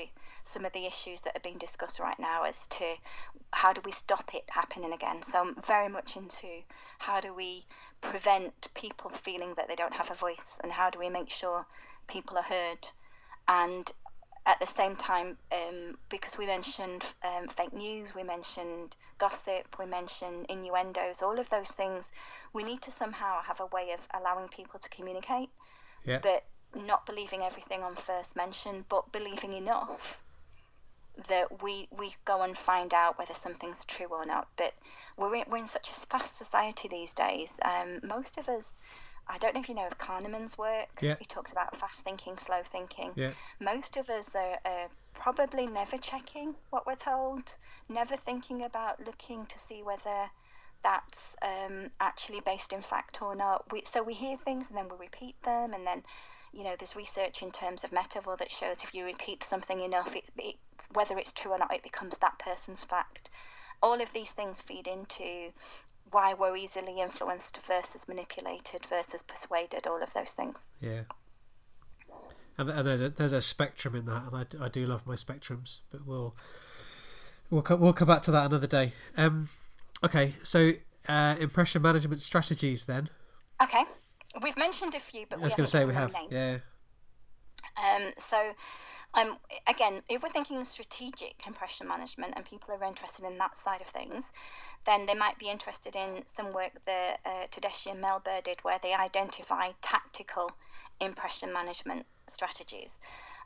some of the issues that are being discussed right now as to how do we stop it happening again. So I'm very much into how do we prevent people feeling that they don't have a voice, and how do we make sure people are heard, and at the same time, um, because we mentioned um, fake news, we mentioned gossip, we mentioned innuendos, all of those things, we need to somehow have a way of allowing people to communicate, Yeah. but not believing everything on first mention, but believing enough that we we go and find out whether something's true or not. But we're in, we're in such a fast society these days. Um, most of us. I don't know if you know of Kahneman's work. Yeah. He talks about fast thinking, slow thinking Yeah. most of us are, are probably never checking what we're told, never thinking about looking to see whether that's um, actually based in fact or not. We, so we hear things and then we repeat them, and then you know there's research in terms of metaphor that shows if you repeat something enough, it, it, whether it's true or not, it becomes that person's fact. All of these things feed into why we're easily influenced versus manipulated versus persuaded. All of those things. Yeah. And, and there's a there's a spectrum in that, and I, I do love my spectrums, but we'll we'll come, we'll come back to that another day. Um, okay, so uh, impression management strategies then. Okay, we've mentioned a few, but I was going to say we have, yeah, Um, so, um, again, if we're thinking strategic impression management and people are interested in that side of things, then they might be interested in some work that uh, Tedeschi and Melburg did where they identify tactical impression management strategies.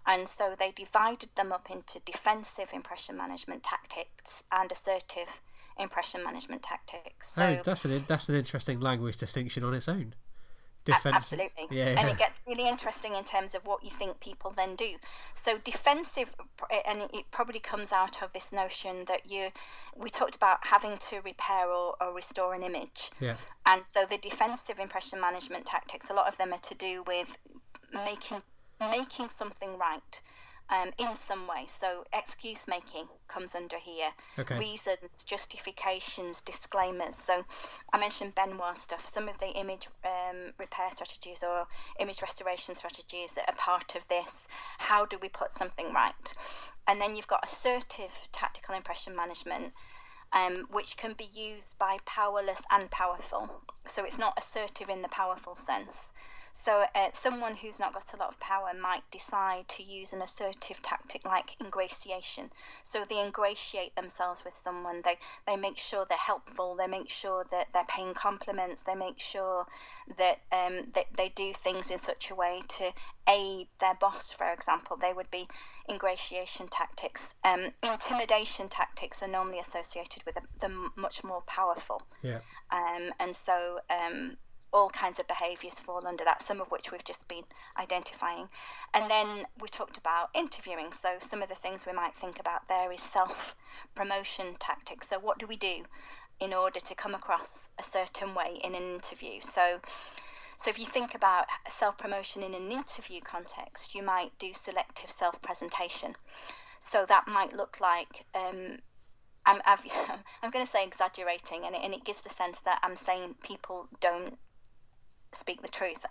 And so they divided them up into defensive impression management tactics and assertive impression management tactics. So, oh, that's an that's an interesting language distinction on its own. Absolutely. yeah, And it gets really interesting in terms of what you think people then do. So defensive, and it probably comes out of this notion that you, we talked about having to repair or, or restore an image. yeah, And so the defensive impression management tactics, a lot of them are to do with making making something right um, in some way. So excuse making comes under here. Okay. Reasons, justifications, disclaimers. So I mentioned Benoit stuff. Some of the image um, repair strategies or image restoration strategies that are part of this. How do we put something right? And then you've got assertive tactical impression management um, which can be used by powerless and powerful. So it's not assertive in the powerful sense. So uh, someone who's not got a lot of power might decide to use an assertive tactic like ingratiation. So they ingratiate themselves with someone. They they make sure they're helpful. They make sure that they're paying compliments. They make sure that um, that they do things in such a way to aid their boss. For example, they would be ingratiation tactics. Um, intimidation tactics are normally associated with the, the much more powerful. yeah, Um, and so um, all kinds of behaviours fall under that, some of which we've just been identifying. And then we talked about interviewing. So some of the things we might think about there is self promotion tactics. So what do we do in order to come across a certain way in an interview? So so if you think about self promotion in an interview context, you might do selective self presentation. So that might look like um, I'm, I've, I'm going to say exaggerating, and it, and it gives the sense that I'm saying people don't speak the truth,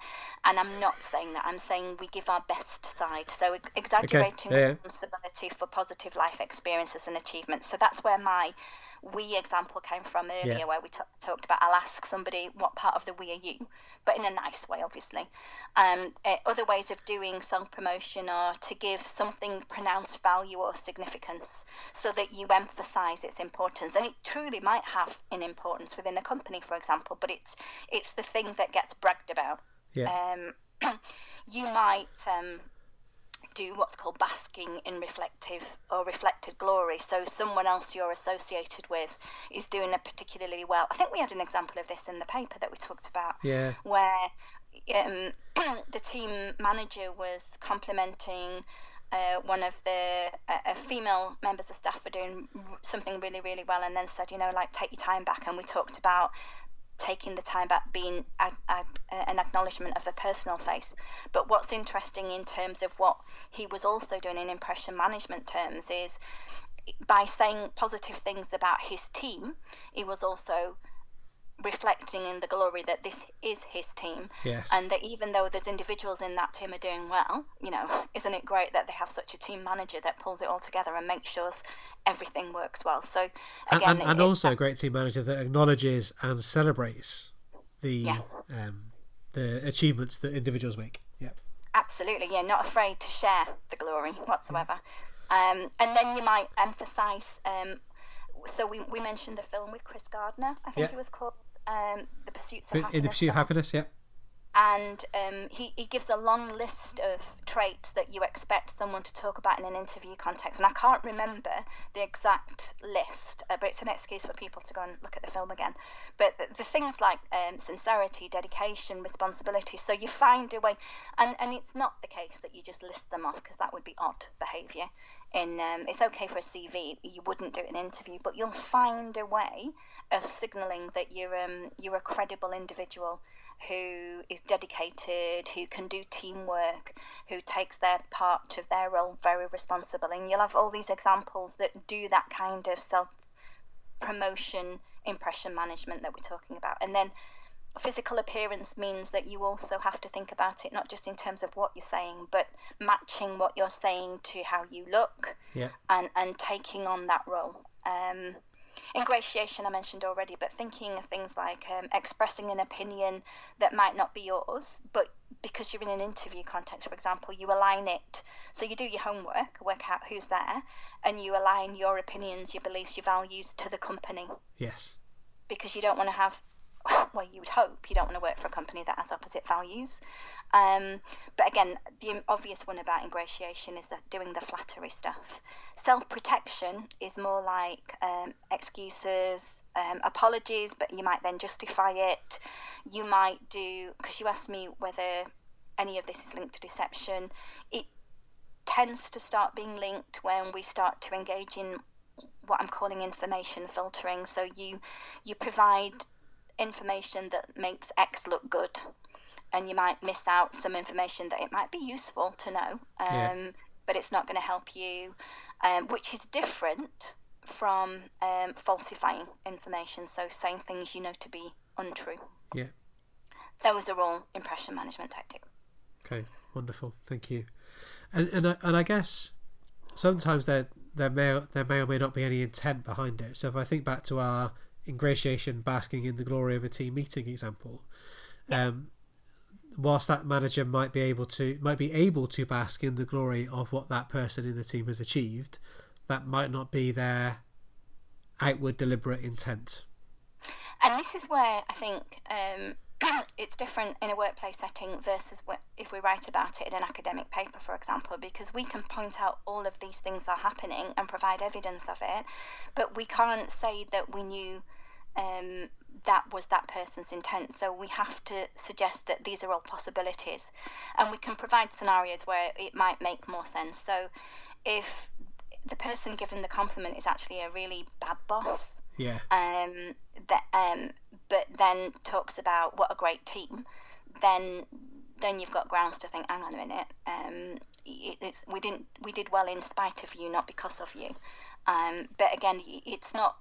and I'm not saying that. I'm saying we give our best side. So ex- exaggerating yeah, yeah. responsibility for positive life experiences and achievements. So that's where my we example came from earlier, Yeah. where we t- talked about I'll ask somebody what part of the we are you, but in a nice way, obviously. Um, uh, other ways of doing self promotion are to give something pronounced value or significance so that you emphasize its importance. And it truly might have an importance within a company, for example, but it's, it's the thing that gets bragged about. Yeah. Um, you might um, do what's called basking in reflective or reflected glory. So someone else you're associated with is doing it particularly well. I think we had an example of this in the paper that we talked about, Yeah. where um, the team manager was complimenting. Uh, one of the uh, female members of staff for doing r- something really, really well, and then said, you know, like take your time back. And we talked about taking the time back being a, a, an acknowledgement of the personal face. But what's interesting in terms of what he was also doing in impression management terms is by saying positive things about his team, he was also reflecting in the glory that this is his team Yes. and that even though there's individuals in that team are doing well you know isn't it great that they have such a team manager that pulls it all together and makes sure everything works well so and, again and, and it- also a great team manager that acknowledges and celebrates the Yeah. um, the achievements that individuals make. Yeah. Absolutely, yeah, not afraid to share the glory whatsoever. Um, and then you might emphasise. Um, so we, we mentioned the film with Chris Gardner, I think Yeah. it was called um, The Pursuits of In Happiness. the pursuit of happiness. Yeah. And um, he, he gives a long list of traits that you expect someone to talk about in an interview context. And I can't remember the exact list, uh, but it's an excuse for people to go and look at the film again. But the, the things like um, sincerity, dedication, responsibility. So you find a way, and, and it's not the case that you just list them off because that would be odd behaviour. In um, it's okay for a CV, you wouldn't do an interview, but you'll find a way of signalling that you're um, you're a credible individual who is dedicated, who can do teamwork, who takes their part of their role very responsibly. And you'll have all these examples that do that kind of self promotion, impression management that we're talking about. And then physical appearance means that you also have to think about it not just in terms of what you're saying, but matching what you're saying to how you look Yeah. and, and taking on that role. Um, ingratiation I mentioned already, but thinking of things like um, expressing an opinion that might not be yours, but because you're in an interview context, for example, you align it. So you do your homework, work out who's there, and you align your opinions, your beliefs, your values to the company Yes. because you don't want to have well you would hope. You don't want to work for a company that has opposite values. Um, but again the obvious one about ingratiation is that doing the flattery stuff. Self-protection is more like um, excuses um, apologies but you might then justify it. You might do because you asked me whether any of this is linked to deception it tends to start being linked when we start to engage in what I'm calling information filtering. So you you provide information that makes X look good, and you might miss out some information that it might be useful to know, um, Yeah. but it's not going to help you, um, which is different from um, falsifying information. So saying things you know to be untrue. Yeah. Those are all impression management tactics. Okay. Wonderful. Thank you. And and I, and I guess sometimes there there may there may or may not be any intent behind it. So if I think back to our ingratiation basking in the glory of a team meeting example, um, whilst that manager might be able to might be able to bask in the glory of what that person in the team has achieved, that might not be their outward deliberate intent. And this is where I think um, it's different in a workplace setting versus if we write about it in an academic paper, for example, because we can point out all of these things are happening and provide evidence of it, but we can't say that we knew um, that was that person's intent. So we have to suggest that these are all possibilities, and we can provide scenarios where it might make more sense. So if the person given the compliment is actually a really bad boss, Yeah. um, that, um, but then talks about what a great team, then then you've got grounds to think, hang on a minute, um, it, it's, we didn't we did well in spite of you, not because of you. Um, but again, it's not.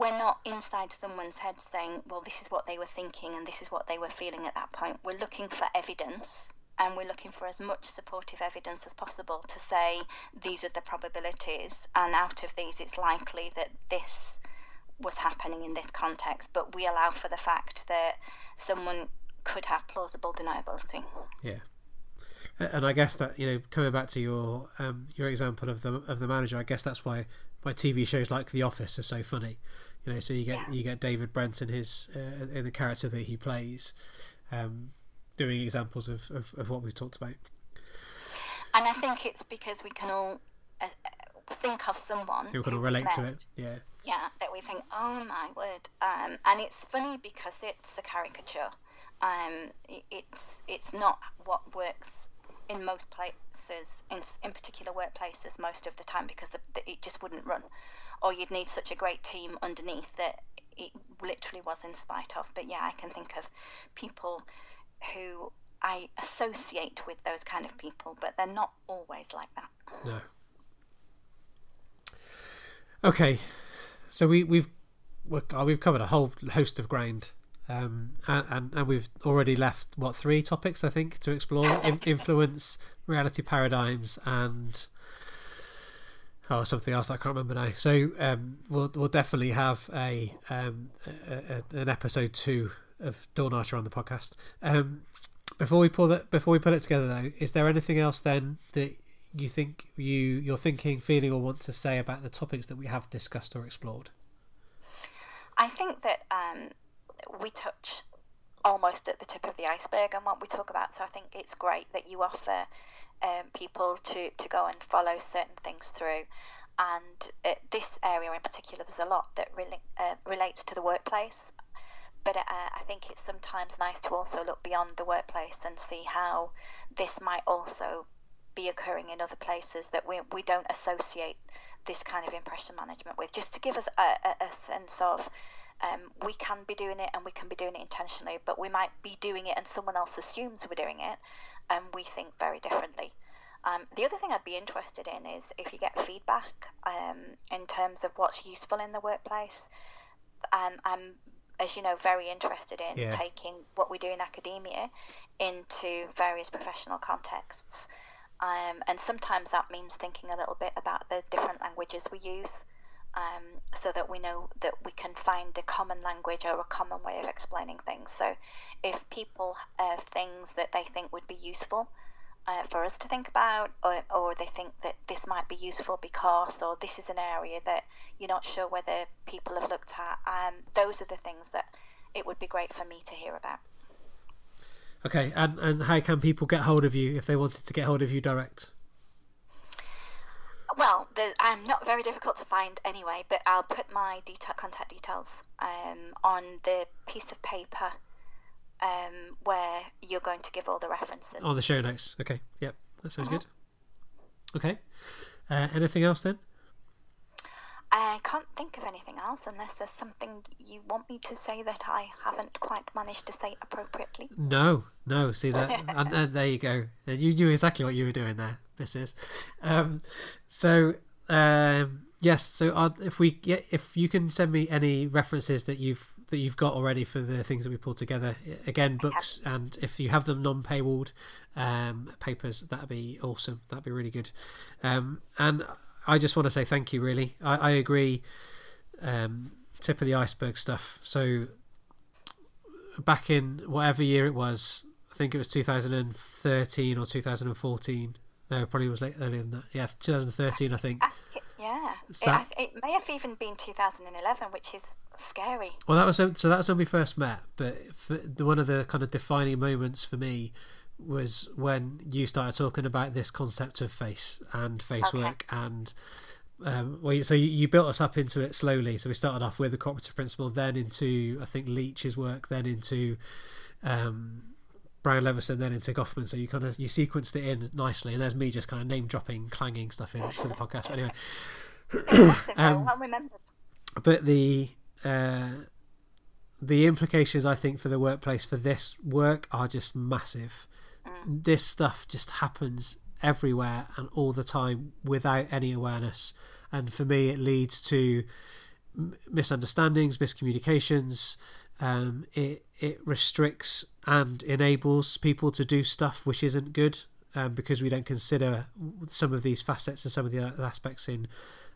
We're not inside someone's head saying, well, this is what they were thinking and this is what they were feeling at that point. We're looking for evidence and we're looking for as much supportive evidence as possible to say these are the probabilities, and out of these, it's likely that this was happening in this context, but we allow for the fact that someone could have plausible deniability. Yeah. And I guess that you know, coming back to your um, your example of the of the manager, I guess that's why why TV shows like The Office are so funny. You know, so you get yeah. you get David Brent and his uh, in the character that he plays, um, doing examples of, of, of what we've talked about. And I think it's because we can all uh, think of someone who can relate met, to it. Yeah. Yeah, that we think, oh my word, um, and it's funny because it's a caricature. Um, it, it's it's not what works in most places, in, in particular workplaces, most of the time because the, the, it just wouldn't run, or you'd need such a great team underneath that it literally was in spite of. But yeah, I can think of people who I associate with those kind of people, but they're not always like that. No. Okay, so we we've we've covered a whole host of ground, um, and, and, and we've already left what three topics I think to explore: In, influence, reality paradigms, and oh something else I can't remember now. So um, we'll we'll definitely have a, um, a, a, an episode two of Dawn Archer on the podcast. Um, before we pull that, before we put it together, though, is there anything else then that you think you you're thinking, feeling, or want to say about the topics that we have discussed or explored? I think that um, we touch almost at the tip of the iceberg on what we talk about. So I think it's great that you offer um, people to, to go and follow certain things through. And this area in particular, there's a lot that really uh, relates to the workplace. But uh, I think it's sometimes nice to also look beyond the workplace and see how this might also be occurring in other places that we, we don't associate this kind of impression management with, just to give us a, a, a sense of um, we can be doing it and we can be doing it intentionally, but we might be doing it and someone else assumes we're doing it and we think very differently. Um, the other thing I'd be interested in is if you get feedback um, in terms of what's useful in the workplace. Um, I'm as you know, very interested in yeah. taking what we do in academia into various professional contexts. Um, and sometimes that means thinking a little bit about the different languages we use um, so that we know that we can find a common language or a common way of explaining things. So if people have things that they think would be useful, uh, for us to think about, or, or they think that this might be useful because, or this is an area that you're not sure whether people have looked at. Um, those are the things that it would be great for me to hear about. Okay, and, and how can people get hold of you if they wanted to get hold of you direct? Well, I'm not very difficult to find anyway, but I'll put my detail, contact details um, on the piece of paper um, where you're going to give all the references. On the show notes. Okay. Yep. That sounds mm-hmm. good. Okay. Uh, anything else then? I can't think of anything else unless there's something you want me to say that I haven't quite managed to say appropriately. No, no. See that, and, and, there you go. You knew exactly what you were doing there, Mrs. Um, so um, yes, so if we yeah, if you can send me any references that you've that you've got already for the things that we pulled together. Again, books, and if you have them non-paywalled um, papers, that'd be awesome. That'd be really good. Um, and I just want to say thank you. Really, I, I agree. Um, tip of the iceberg stuff. So back in whatever year it was, I think it was 2013 or 2014. No, probably was late, earlier than that. Yeah, 2013, I think. Yeah, so, it, it, may have even been 2011, which is scary. Well, that was so. That was when we first met. But the, one of the kind of defining moments for me was when you started talking about this concept of face and face okay. work and. Um, well, so you, you, built us up into it slowly. So we started off with the cooperative principle, then into I think Leech's work, then into um, Brown Levinson, then into Goffman. So you kind of you sequenced it in nicely, and there's me just kind of name dropping, clanging stuff into the podcast. Anyway, um, I remember. But the uh, the implications I think for the workplace for this work are just massive. Mm. This stuff just happens everywhere and all the time without any awareness, and for me, it leads to misunderstandings, miscommunications. Um, it it restricts and enables people to do stuff which isn't good um, because we don't consider some of these facets and some of the aspects in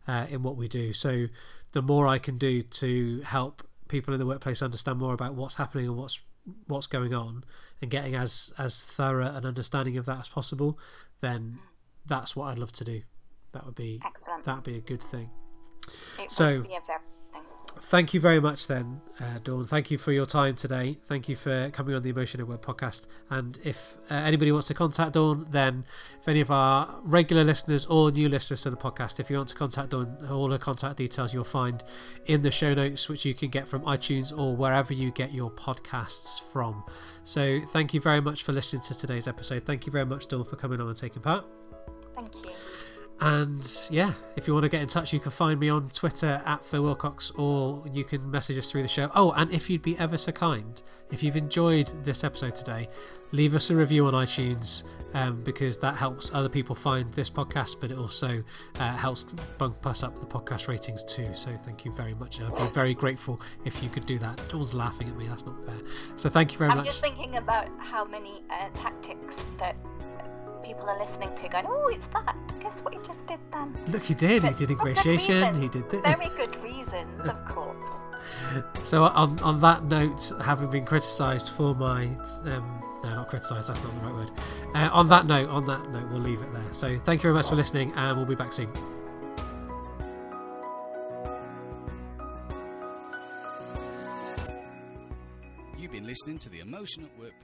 uh, in what we do. So the more I can do to help people in the workplace understand more about what's happening and what's what's going on and getting as as thorough an understanding of that as possible, then that's what I'd love to do. That would be Excellent. that would be a good thing. It So- Thank you very much, then, uh, Dawn. Thank you for your time today. Thank you for coming on the Emotion at Work podcast. And if uh, anybody wants to contact Dawn, then if any of our regular listeners or new listeners to the podcast, if you want to contact Dawn, all her contact details you'll find in the show notes, which you can get from iTunes or wherever you get your podcasts from. So thank you very much for listening to today's episode. Thank you very much, Dawn, for coming on and taking part. Thank you. And yeah, if you want to get in touch, you can find me on Twitter at Phil Wilcox or you can message us through the show. Oh, and if you'd be ever so kind, if you've enjoyed this episode today, leave us a review on iTunes um, because that helps other people find this podcast, but it also uh, helps bump us up the podcast ratings too. So thank you very much. And I'd be very grateful if you could do that. Dawn's laughing at me, that's not fair. So thank you very much. I'm just thinking about how many uh, tactics that people are listening to, going, "Oh, it's that." Guess what he just did then? Look, he did. He did for ingratiation. He did this. Very good reasons, of course. So on on that note, having been criticised for my um, no, not criticised. That's not the right word. Uh, on that note, on that note, we'll leave it there. So thank you very much for listening, and we'll be back soon. You've been listening to the Emotion at Work podcast.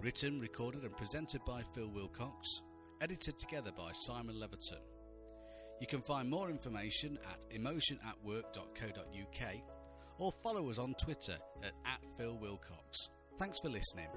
Written, recorded, and presented by Phil Wilcox. Edited together by Simon Leverton. You can find more information at emotionatwork.co.uk or follow us on Twitter at, at Phil Wilcox. Thanks for listening.